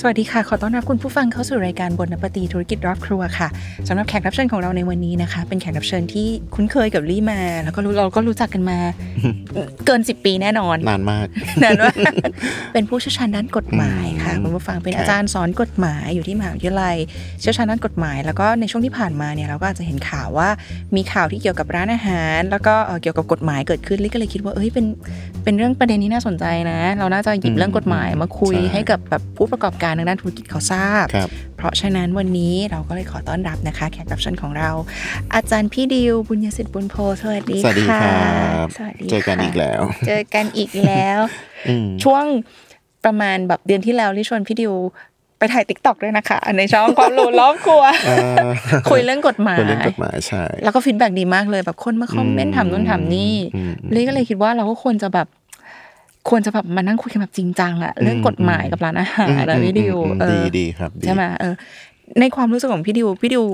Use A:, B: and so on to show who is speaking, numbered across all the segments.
A: สวัสดีค่ะ ขอต้อนรับคุณผู้ฟังเข้าสู่รายการบนนปตีธุรกิจรอบครัวค่ะสำหรับแขกรับเชิญของเราในวันนี้นะคะ เป็นแขกรับเชิญที่คุ้นเคยกับลี่มา แล้วก็รู้เราก็รู้จักกันมา เกิน 10 ปีแน่นอน
B: นานมาก
A: นานว่าเป็นผู้เชี่ยวชาญด้านกฎหมายค่ะ
B: อืม
A: คุณผู้ฟังเป็น
B: ครับ
A: อาจารย์สอนกฎหมายอยู่ที่มหาวิทยาลัยเชี่ยวชาญด้านกฎหมาย แล้วก็ในช่วงที่ผ่านมาเนี่ยเราก็อาจจะเห็นข่าวว่ามีข่าวที่เกี่ยวกับร้านอาหาร แล้วก็เอ่อเกี่ยวกับกฎหมายเกิดขึ้นลิก็เลยคิดว่าเอ้ยเป็นเป็นเรื่องประเด็นที่น่าสนใจนะ เราน่าจะหยิบเรื่องกฎหมายมาคุย
B: ใช่
A: ให้กับแบบผู้ประกอบการทางด้านธุรกิจเขาทราบ
B: ครับ
A: เพราะฉะนั้นวันนี้เราก็เลยขอต้อนรับนะคะ แขกรับเชิญของเรา อาจารย์พี่ดิวบุญยสิทธิ์บุญโพสวัสดี
B: สวัสดี
A: ค่ะ
B: ครับ
A: สวัสดี
B: เจอกัน
A: ค่ะ
B: อีกแล้ว
A: เจอกันอีกแล้ว
B: อืม
A: ช่วงประมาณแบบเดือนที่แล้วที่ชวนพี่ดิวไปถ่าย TikTok ด้วยนะคะ ในช่องความรู้รอบครัว
B: อ่า
A: คุยเรื่องกฎหมาย
B: คุยเรื่องกฎหมายใช่
A: แล้วก็ feedback ดีมากเลยแบบคนมาคอมเมนต์
B: อืม
A: ถามนู่นถามนี่
B: อืม
A: เลยก็เลยคิดว่าเราก็ควรจะแบบ ควรจะแบบมานั่งคุยกันแบบจริงจังอะเรื่องกฎหมายกับร้านอาหารอะพี่ดิว
B: อืม
A: เอ
B: ดี
A: อ
B: ดีครับดี
A: ใช่ไหมเออ ในความรู้สึกของพี่ดิวพี่ดิว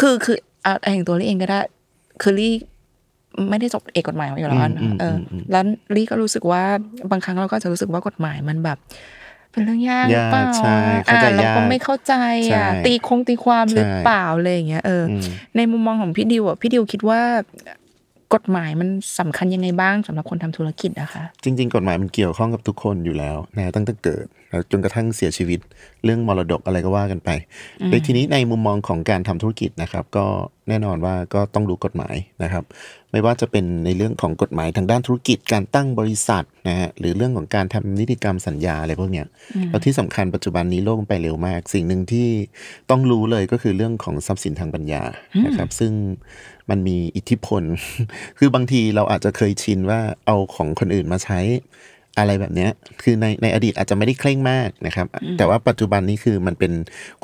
A: คือคือเอาเอาอย่างตัวลี่เองก็ได้ คือลี่ไม่ได้จบเอกกฎหมายมาอยู่แล้วอะ
B: อืม
A: เอออ
B: มอืม
A: แล้วลี่ก็รู้สึกว่าบางครั้งเราก็จะรู้สึกว่ากฎหมายมันแบบ เป็นเรื่องยากหรือเปล่ายา
B: กใช่เข้า
A: อ่า
B: ใจ
A: นเราก็
B: ยาก
A: ไม่เข้าใจอะ
B: ใช่
A: ตีคงตีความหรือ
B: ใช่
A: เปล่าอะไรอย่างเงี้ยเอออ
B: ม
A: ในมุมมองของพี่ดิวอะพี่ดิวคิดว่า กฎหมายมันสำคัญยังไงบ้างสำหรับคนทำธุรกิจอะคะ
B: จริง ๆ กฎหมายมันเกี่ยวข้องกับทุกคนอยู่แล้วนะตั้งแต่เกิดแล้วจนกระทั่งเสียชีวิต เรื่องมรดกอะไรก็ว่ากันไปโดยทีนี้ในมุมมองของการทำธุรกิจนะครับ ก็แน่นอนว่าก็ต้องรู้กฎหมายนะครับ ไม่ว่าจะเป็นในเรื่องของกฎหมายทางด้านธุรกิจการตั้งบริษัทนะฮะหรือเรื่องของการทำนิติกรรมสัญญาอะไรพวกเนี้ยแล้วที่สำคัญปัจจุบันนี้โลกมันไปเร็วมาก สิ่งหนึ่งที่ต้องรู้เลยก็คือเรื่องของทรัพย์สินทางปัญญานะครับ ซึ่งมันมีอิทธิพล คือบางทีเราอาจจะเคยชินว่าเอาของคนอื่นมาใช้ อะไรแบบเนี้ยคือในในอดีตอาจจะไม่ได้เคร่งมากนะครับ แต่ว่าปัจจุบันนี้คือมันเป็น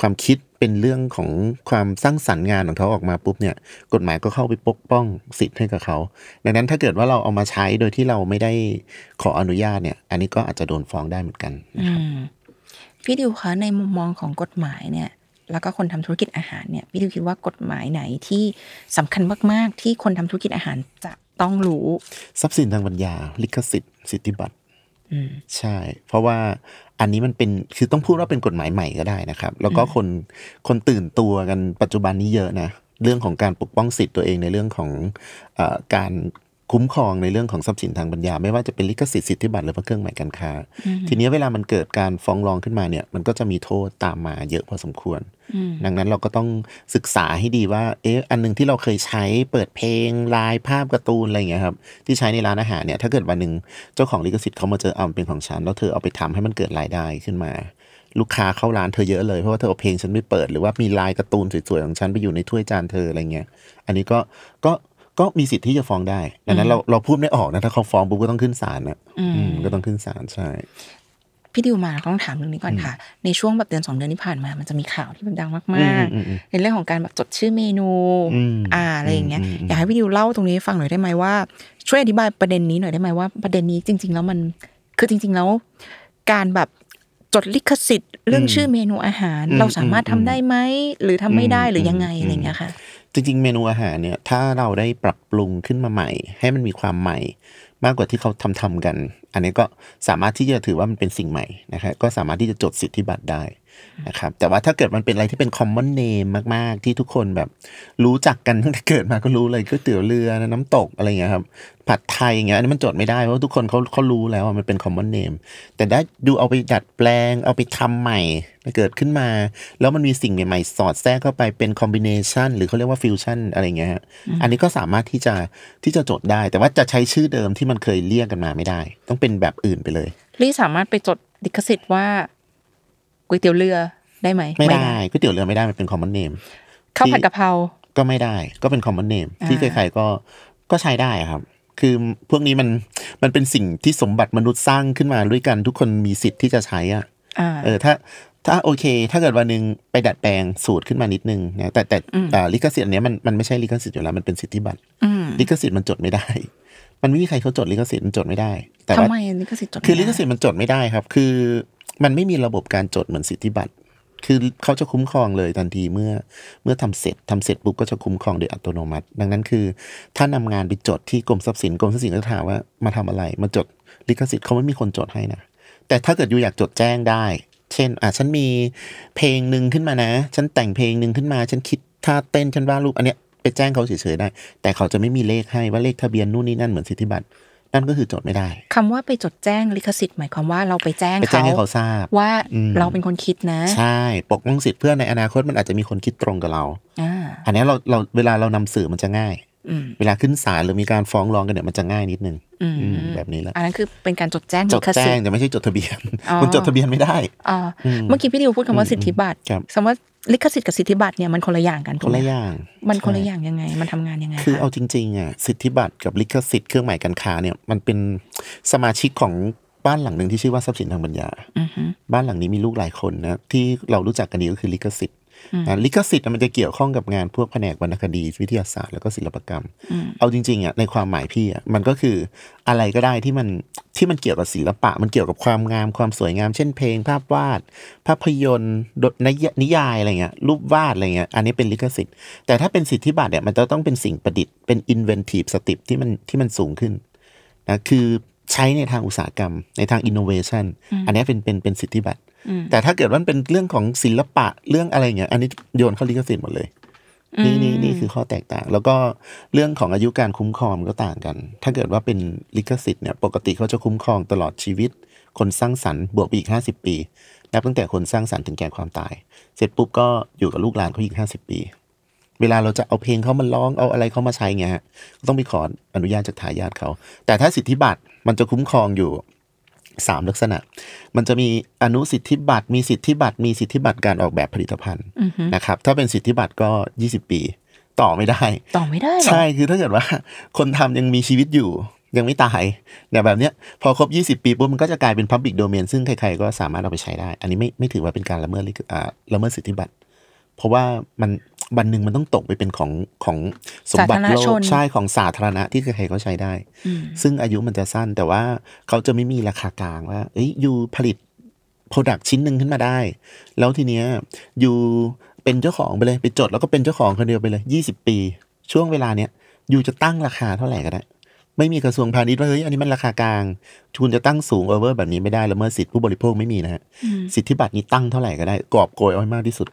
B: ความคิดเป็นเรื่องของความสร้างสรรค์งานของเขาออกมาปุ๊บเนี่ย กฎหมายก็เข้าไปปกป้องสิทธิ์ให้กับเขา ดังนั้นถ้าเกิดว่าเราเอามาใช้โดยที่เราไม่ได้ขออนุญาตเนี่ย อันนี้ก็อาจจะโดนฟ้องได้เหมือนกัน
A: อืมพี่ดิวคะในมุมมองของกฎหมายเนี่ย แล้วก็คนทำธุรกิจอาหารเนี่ยพี่ดิวคิดว่ากฎหมายไหนที่สำคัญมาก ๆ ที่คนทำธุรกิจอาหารจะต้องรู้
B: ทรัพย์สินทางปัญญา ลิขสิทธิ์ สิทธิบัตร
A: อืม
B: ใช่ เพราะว่าอันนี้มันเป็นคือต้องพูดว่าเป็นกฎหมายใหม่ก็ได้นะครับ แล้วก็คนคนตื่นตัวกันปัจจุบันนี้เยอะนะ เรื่องของการปกป้องสิทธิ์ตัวเองในเรื่องของเออการ คุ้มครองในเรื่องของทรัพย์สินทางปัญญา ไม่ว่าจะเป็นลิขสิทธิ์สิทธิบัตรหรือว่าเครื่องหมายการค้า ทีนี้เวลามันเกิดการฟ้องร้องขึ้นมาเนี่ยมันก็จะมีโทษตามมาเยอะพอสมควร ดังนั้นเราก็ต้องศึกษาให้ดีว่าเอ๊ะอันหนึงที่เราเคยใช้เปิดเพลงลายภาพการ์ตูนอะไรอย่างเงี้ยครับที่ใช้ในร้านอาหารเนี่ยถ้าเกิดวันหนึ่งเจ้าของลิขสิทธิ์เขามาเจอเอามันเป็นของฉันแล้วเธอเอาไปทำให้มันเกิดรายได้ขึ้นมาลูกค้าเข้าร้านเธอเยอะเลยเพราะว่าเธอเอาเพลงฉันไปเปิดหรือว่ามีลายการ์ตูนสวยๆของฉันไปอยู่ในถ้วยจานเธออะไรเงี้ย อันนี้ก็ก็ ก็มีสิทธิ์ที่จะฟ้องได้ดังนั้นเราเราพูดไม่ออกนะถ้าเขาฟ้องปุ๊บก็ต้องขึ้นศาลนะอืมก็ต้องขึ้นศาลใช่
A: พี่ดิวมาต้องถามเรื่องนี้ก่อนค่ะ ในช่วงแบบเดือนสองเดือนที่ผ่านมา มันจะมีข่าวที่แบบดัง
B: อื
A: มามก
B: อืมอืม
A: ๆในเรื่องของการแบบจดชื่อเมนู
B: อืม
A: อ่าอะไรอย่างเงี้ย
B: อืมอืม
A: อยากให้พี่ดิวเล่าตรงนี้ให้ฟังหน่อยได้ไหมว่า ช่วยอธิบายประเด็นนี้หน่อยได้ไหมว่าประเด็นนี้จริง ๆ แล้วมันคือจริง ๆ แล้ว การแบบจดลิขสิทธิ์ เรื่องชื่อเมนูอาหาร
B: อืม
A: เราสามารถทำได้ไหมหรือทำไม่ได้หรือยังไง
B: อืม
A: อะไรอย่างเงี้ยค่ะ
B: จริงๆ เมนูอาหารเนี่ย ถ้าเราได้ปรับปรุงขึ้นมาใหม่ ให้มันมีความใหม่ มากกว่าที่เขาทำทำกัน อันนี้ก็สามารถที่จะถือว่ามันเป็นสิ่งใหม่นะครับก็สามารถที่จะจดสิทธิบัตรได้ นะครับแต่ว่าถ้าเกิดมันเป็นอะไรที่เป็น common name มาก ๆ ที่ทุกคนแบบรู้จักกันตั้งแต่เกิดมาก็รู้เลยก๋วยเตี๋ยวเรือน้ำตกอะไรอย่างเงี้ยครับผัดไทยอย่างเงี้ยอันนี้มันจดไม่ได้เพราะว่าทุกคนเขาเขารู้แล้วว่ามันเป็น common name แต่ได้ดูเอาไปดัดแปลง เอาไปทำใหม่เกิดขึ้นมา แล้วมันมีสิ่งใหม่ๆ สอดแทรกเข้าไปเป็น combination หรือเขาเรียกว่า fusion อะไรอย่างเงี้ยฮะอันนี้ก็สามารถที่จะที่จะจดได้ แต่ว่าจะใช้ชื่อเดิมที่มันเคยเรียกกันมาไม่ได้ ต้องเป็นแบบอื่นไปเลย
A: ลี่สามารถไปจดลิขสิทธิ์ว่า ก๋วยเตี๋ยวเรือได้ไหม
B: ไม่ได้ก๋วยเตี๋ยวเรือไม่ได้มันเป็น common name
A: ข้าวผัดกะเพรา
B: ก็ไม่ได้ก็เป็น common name ที่
A: อ่า
B: ใครๆก็ก็ใช้ได้ครับ คือพวกนี้มันมันเป็นสิ่งที่สมบัติมนุษย์สร้างขึ้นมาด้วยกันทุกคนมีสิทธิ์ที่จะใช้อะ
A: อ่า
B: เออถ้าถ้าโอเค ถ้าเกิดวันหนึ่งไปดัดแปลงสูตรขึ้นมานิดนึงนะแต่แต่อ่าลิขสิทธิ์อันเนี้ยมันมันไม่ใช่ลิขสิทธิ์อยู่แล้วมันเป็นสิทธิบัตร
A: อืม
B: ลิขสิทธิ์มันจดไม่ได้ มันไม่มีใครเขาจดลิขสิทธิ์มันจดไม่ได้ แต่
A: ทำ
B: ว่า
A: ไมลิขสิทธิ์จดไม่
B: คือลิข
A: ได้
B: สิทธิ์มันจดไม่ได้ครับ คือ มันไม่มีระบบการจดเหมือนสิทธิบัตร คือเขาจะคุ้มครองเลยทันทีเมื่อเมื่อทำเสร็จทำเสร็จปุ๊บก็จะคุ้มครองโดยอัตโนมัติ ดังนั้นคือ ถ้านำงานไปจดที่กรมทรัพย์สินกรมทรัพย์สินก็จะถามว่ามาทำอะไร มาจดลิขสิทธิ์เขาไม่มีคนจดให้นะ แต่ถ้าเกิดอยู่อยากจดแจ้งได้ เช่นอะฉันมีเพลงหนึ่งขึ้นมานะ ฉันแต่งเพลงหนึ่งขึ้นมา ฉันคิดท่าเต้นฉันวาดรูปอันเนี้ยไปแจ้งเขาเฉยๆได้ แต่เขาจะไม่มีเลขให้ว่าเลขทะเบียนนู่นนี่นั่นเหมือนสิทธิบัตร นั่นก็คือจดไม่ได้
A: คำว่าไปจดแจ้งลิขสิทธิ์หมายความว่าเราไปแจ้ง
B: ไปแจ้งให้เขาทราบ
A: ว่า
B: อืม
A: เราเป็นคนคิดนะ
B: ใช่ปกป้องสิทธิ์เพื่อในอนาคตมันอาจจะมีคนคิดตรงกับเรา
A: อ่า
B: อันเนี้ยเราเราเวลาเรานำสื่อมันจะง่าย
A: อืม
B: เวลาขึ้นศาลหรือมีการฟ้องร้องกันเนี่ยมันจะง่ายนิดนึง
A: อืม
B: อืมแบบนี้แหละ
A: อันนั้นคือเป็นการจดแจ้ง
B: จ
A: ลิ
B: ด
A: ข
B: แจ้
A: สิท
B: ง
A: ธิ์
B: แต่ไม่ใช่จดทะเบียน
A: อ๋อ
B: มันจดทะเบียนไม่ได้
A: อ่า
B: อืม
A: เมื่อกี้พี่ดิวพูดคำว่าสิทธิบัตร
B: ครับ
A: สมมติว่าลิขสิทธิ์กับสิทธิบัตรเนี่ยมันคนละอย่างกัน
B: ค
A: ถูก
B: น
A: ไหม
B: ละอย่าง
A: มันคนละ
B: ใช่
A: อย่างยังไง มันทำงานยังไง
B: คือ
A: คะ
B: เอาจริงๆอะสิทธิบัตรกับลิขสิทธิ์เครื่องหมายการค้าเนี่ยมันเป็นสมาชิกของบ้านหลังหนึ่งที่ชื่อว่าทรัพย์สินทางปัญญา
A: อือฮึ
B: บ้านหลังนี้มีลูกหลายคนนะที่เรารู้จักกันดีก็คือลิขสิทธิ์นะ ลิขสิทธิ์มันจะเกี่ยวข้องกับงานพวกแผนกวรรณคดีวิทยาศาสตร์แล้วก็ศิลปกรรม เอาจริงๆอะในความหมายพี่อะมันก็คืออะไรก็ได้ที่มันที่มันเกี่ยวกับศิลปะ มันเกี่ยวกับความงามความสวยงาม เช่นเพลง ภาพวาด ภาพยนตร์ดนิยนิยายอะไรเงี้ยรูปวาดอะไรเงี้ยอันนี้เป็นลิขสิทธิ์ แต่ถ้าเป็นสิทธิบัตรเนี่ยมันจะต้องเป็นสิ่งประดิษฐ์เป็น inventive step ที่มันที่มันสูงขึ้นนะคือใช้ในทางอุตสาหกรรม ในทาง innovation อันนี้เป็นเป็นเป็นสิทธิบัตร แต่ถ้าเกิดว่ามันเป็นเรื่องของศิลปะเรื่องอะไรเงี้ยอันนี้โยนเข้าลิขสิทธิ์หมดเลยนี่นี่นี่คือข้อแตกต่าง แล้วก็เรื่องของอายุการคุ้มครองก็ต่างกัน ถ้าเกิดว่าเป็นลิขสิทธิ์เนี่ยปกติเขาจะคุ้มครองตลอดชีวิต คนสร้างสรรค์บวกไปอีกห้าสิบปีนับตั้งแต่คนสร้างสรรค์ถึงแก่ความตาย เสร็จปุ๊บก็อยู่กับลูกหลานเขาอีกห้าสิบปี เวลาเราจะเอาเพลงเขามาร้องเอาอะไรเขามาใช้เงี้ยฮะก็ต้องไปขออนุญาตจากทายาทเขาแต่ถ้าสิทธิบัตรมันจะคุ้มครองอยู่ สามลักษณะ มันจะมีอนุสิทธิบัตร มีสิทธิบัตร มีสิทธิบัตรการออกแบบผลิตภัณฑ์นะครับ ถ้าเป็นสิทธิบัตรก็ 20 ปี ต่อไม่ได้
A: ต่อไม่ได้เหรอ
B: ใช่ คือถ้าเกิดว่าคนทำยังมีชีวิตอยู่ ยังไม่ตายเนี่ยแบบเนี้ย พอครบ 20 ปีปุ๊บมันก็จะกลายเป็น Public Domain ซึ่งใครๆก็สามารถเอาไปใช้ได้ อันนี้ไม่ไม่ถือว่าเป็นการละเมิดลิขอ่าละเมิดสิทธิบัตร เพราะว่ามัน วันหนึ่งมันต้องตกไปเป็นของของสมบัติโล
A: สาธารณช
B: ก
A: น
B: ใช่ของสาธารณะที่ใครๆก็ใช้ได้ ซึ่งอายุมันจะสั้นแต่ว่าเขาจะไม่มีราคากลางว่า เอ้ย you ผลิต product ชิ้นหนึ่งขึ้นมาได้ แล้วทีเนี้ย you เป็นเจ้าของไปเลยไปจด แล้วก็เป็นเจ้าของคนเดียวไปเลยยี่สิบปี ช่วงเวลาเนี้ย you จะตั้งราคาเท่าไหร่ก็ได้ไม่มีกระทรวงพาณิชย์ว่าเฮ้ยอันนี้มันราคากลางคุณจะตั้งสูง over แบบนี้ไม่ได้ละเมิดสิทธิผู้บริโภคไม่มีนะฮะสิทธิบัตรนี้ตั้งเท่าไหร่ก็ได้กอบโกยเอาให้มากที่สุด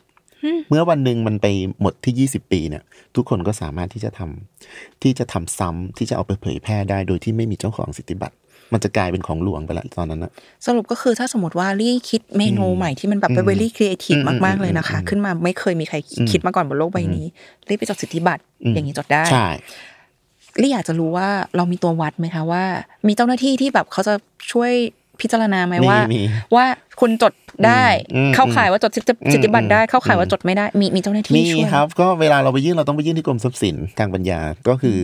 B: เมื่อวันหนึ่งมันไปหมดที่ 20 ปีเนี่ย ทุกคนก็สามารถที่จะทำที่จะทำซ้ำที่จะเอาไปเผยแพร่ได้โดยที่ไม่มีเจ้าของสิทธิบัตรมันจะกลายเป็นของหลวงไปแล้วตอนนั้นนะ
A: สรุปก็คือถ้าสมมติว่าลี่คิดเมนูใหม่ที่มันแบบเป็นเวลี่ครีเอทีฟ
B: อืม
A: มากๆเลยนะคะ ขึ้นมาไม่เคยมีใครคิดมาก่อนบนโลกใบนี้ลี่ไปจดสิทธิบัตรอย่างนี้จดได้
B: ใช่
A: ลี่อยากจะรู้ว่าเรามีตัววัดไหมคะว่า มีเจ้าหน้าที่ที่แบบเขาจะช่วย พิจารณาไหม
B: มี
A: ว่า
B: มี
A: ว่าคุณจดได้
B: อืม
A: เข้าข่ายว่าจดสิทธิ
B: อืม
A: สิทธิบัตรได้
B: อืม
A: เข้าข่ายว่าจดไม่ได้มีมีเจ้าหน้าที่
B: มี
A: ช่วย
B: ครับก็เวลาเราไปยื่นเราต้องไปยื่นที่กรมทรัพย์สินทางปัญญา ก็คือ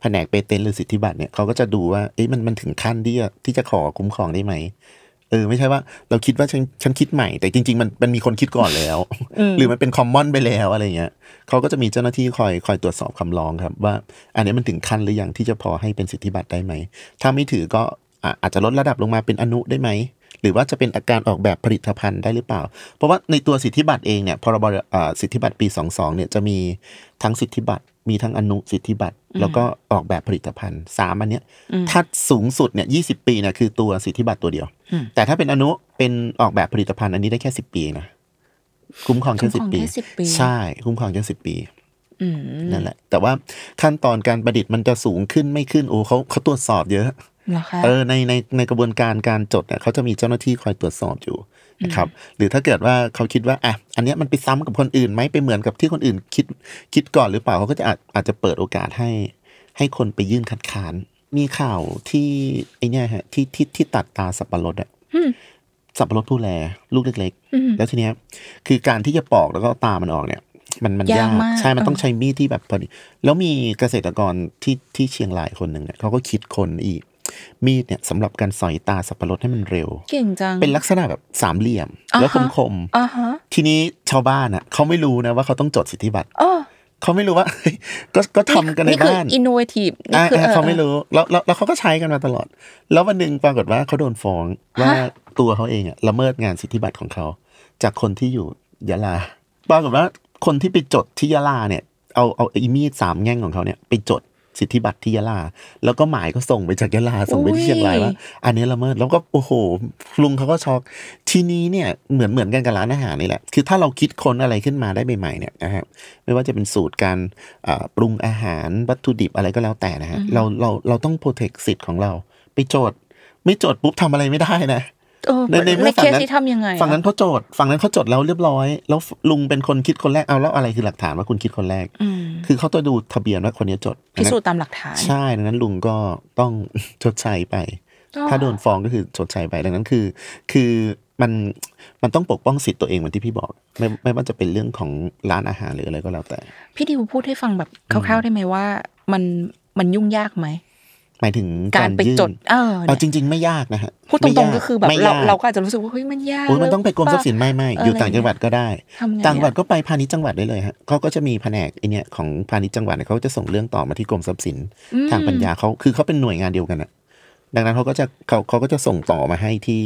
B: แผนกเปเตนหรือสิทธิบัตรเนี่ยเขาก็จะดูว่าเอ๊ะมันมันถึงขั้นที่จะที่จะขอคุ้มครองได้ไหมเออไม่ใช่ว่าเราคิดว่าฉันฉันคิดใหม่ แต่จริง ๆ มันมันมีคนคิดก่อนแล้ว หรือมันเป็นคอมมอนไปแล้วอะไรเงี้ยเขาก็จะมีเจ้าหน้าที่คอยคอยตรวจสอบคำร้องครับ ว่า อันนี้มันถึงขั้นหรือยังที่จะพอให้เป็นสิทธิบัตรได้ไหม ถ้าไม่ถือก็ อะอาจจะลดระดับลงมาเป็นอนุได้ไหม หรือว่าจะเป็นอาการออกแบบผลิตภัณฑ์ได้หรือเปล่า เพราะว่าในตัวสิทธิบัตรเองเนี่ยพรบอ่าสิทธิบัตรปี 22เนี่ยจะมีทั้งสิทธิบัตรมีทั้งอนุสิทธิบัตรแล้วก็ออกแบบผลิตภัณฑ์สามอันเนี้ยถ้าสูงสุดเนี่ยยีปีเนี่ยคือตัวสิทธิบัตรตัวเดียว แต่ถ้าเป็นอนุเป็นออกแบบผลิตภัณฑ์อันนี้ได้แค่สิบปีเองนะคุ้มครองแค่สิบปี
A: คุ้มครองแค่10ปี
B: ใช่ คุ้มครองแค่สิบปี
A: อืม
B: นั่นแหละ แต่ว่าขั้นตอนการประดิษฐ์มันจะสูงขึ้นไม่ขึ้นโอ้เขาเขาตรวจสอบเยอะ
A: เหรอคะ
B: เออในในในกระบวนการการจดเนี่ยเขาจะมีเจ้าหน้าที่คอยตรวจสอบอยู่นะครับหรือถ้าเกิดว่าเขาคิดว่าอะอันเนี้ยมันไปซ้ำกับคนอื่นไหมไปเหมือนกับที่คนอื่นคิดคิดก่อนหรือเปล่าเขาก็จะอาจอาจจะเปิดโอกาสให้ ให้คนไปยื่นคัดค้าน มีข่าวที่ไอเนี่ยฮะที่ที่ที่ตัดตาสับปะรดอะสับปะรดผู้แลลูกเล็ก ๆ แล้วทีเนี้ยคือการที่จะปอกแล้วก็เอาตามันออกเนี่ยมันมัน
A: ยาก
B: ยาก
A: มาก
B: ใช่มันต้อง
A: เออ
B: ใช้มีดที่แบบพอดีแล้วมีเกษตรกรที่ที่เชียงรายคนหนึ่งเนี่ยเขาก็คิดคนอีก มีดเนี่ยสำหรับการสอยตาสับปะรดให้มันเร็ว
A: เก่งจัง
B: เป็นลักษณะแบบสามเหลี่ยม
A: อ่าฮะ
B: แล้วคมคมๆ
A: อ่าฮะ
B: ทีนี้ชาวบ้านอะเขาไม่รู้นะว่าเขาต้องจดสิทธิบัตร
A: อ๋อ
B: เขาไม่รู้ว่าเฮ้ยก็ก็ทำกันใน
A: นี่คือ
B: บ้าน
A: อินโนเวทีฟนี่
B: อ่า
A: คือ
B: อ่า
A: ออ
B: เขาไม่รู้แล้วแล้วแล้วเขาก็ใช้กันมาตลอด แล้ววันหนึ่งปรากฏว่าเขาโดนฟ้องว่าตัวเขาเองอะละเมิดงานสิทธิบัตรของเขา จากคนที่อยู่ยะลาปรากฏว่าคนที่ไปจดที่ยะลาเนี่ยเอาเอาอีมีดสามแง่งของเขาเนี่ยไปจด สิทธิบัตรที่ยะลา แล้วก็หมายก็ส่งไปจากยะลาส่งไปที่เชียงรายว่าอันนี้ละเมิดแล้วก็โอ้โหลุงเขาก็ช็อกทีนี้เนี่ยเหมือนเหมือนกันกับร้านอาหารนี่แหละคือถ้าเราคิดค้นอะไรขึ้นมาได้ใหม่ๆเนี่ยนะครับไม่ว่าจะเป็นสูตรการอ่าปรุงอาหารวัตถุดิบอะไรก็แล้วแต่นะฮะเราเราเราต้องโปรเทคสิทธิ์ของเรา ไปโจทย์ไม่โจทย์ปุ๊บทำอะไรไม่ได้นะ
A: เออ
B: ในในเมื่
A: ใน
B: อฝั่
A: เค
B: ง
A: ส
B: นั้น
A: ที่ทำยังไงอะ
B: ฝั่งนั้นเขาโจทย์ฝั่งนั้นเขาจดแล้วเรียบร้อย แล้วลุงเป็นคนคิดคนแรกเอาแล้วอะไรคือหลักฐานว่าคุณคิดคนแรก
A: อืม
B: คือเขาจะดูทะเบียนว่าคนนี้จด
A: พิสูจน์ตามหลักฐาน
B: ใช่ดังนั้นลุงก็ต้องชดใช้ไป
A: อ๋อ
B: ถ้าโดนฟ้องก็คือชดใช้ไปดังนั้นคือ คือมันมันต้องปกป้องสิทธิ์ตัวเองเหมือนที่พี่บอก ไม่ไม่ว่าจะเป็นเรื่องของร้านอาหารหรืออะไรก็แล้วแต่
A: พี่ดิวพูดให้ฟังแบบคร่าวๆได้ไหมว่า มันมันยุ่งยากไหม
B: หมายถึง
A: การไป
B: ยื่น
A: จดเออ
B: เอา
A: เนี่ย
B: จริง ๆ ไม่ยากนะฮะ
A: พูดตรงๆก็คือแบบ
B: ไม่
A: เรา
B: ยก
A: เราก็อาจจะรู้สึกว่าเฮ้ยมันยาก
B: โอ้ยมันต้องไปกรมทรัพย์สินไม่ไม่
A: เออ
B: อยู่
A: อะไร
B: ต่างจังหวัดก็ได้
A: ทำไงอะ
B: ต่างจังหวัดก็ไปพาณิชย์จังหวัดได้เลยฮะเขาก็จะมีแผนกไอเนี่ยของพาณิชย์จังหวัดเนี่ยเขาจะส่งเรื่องต่อมาที่กรมทรัพย์สิน ทางปัญญาเขาคือเขาเป็นหน่วยงานเดียวกันอะดังนั้นเขาก็จะเขาเขาก็จะส่งต่อมาให้ที่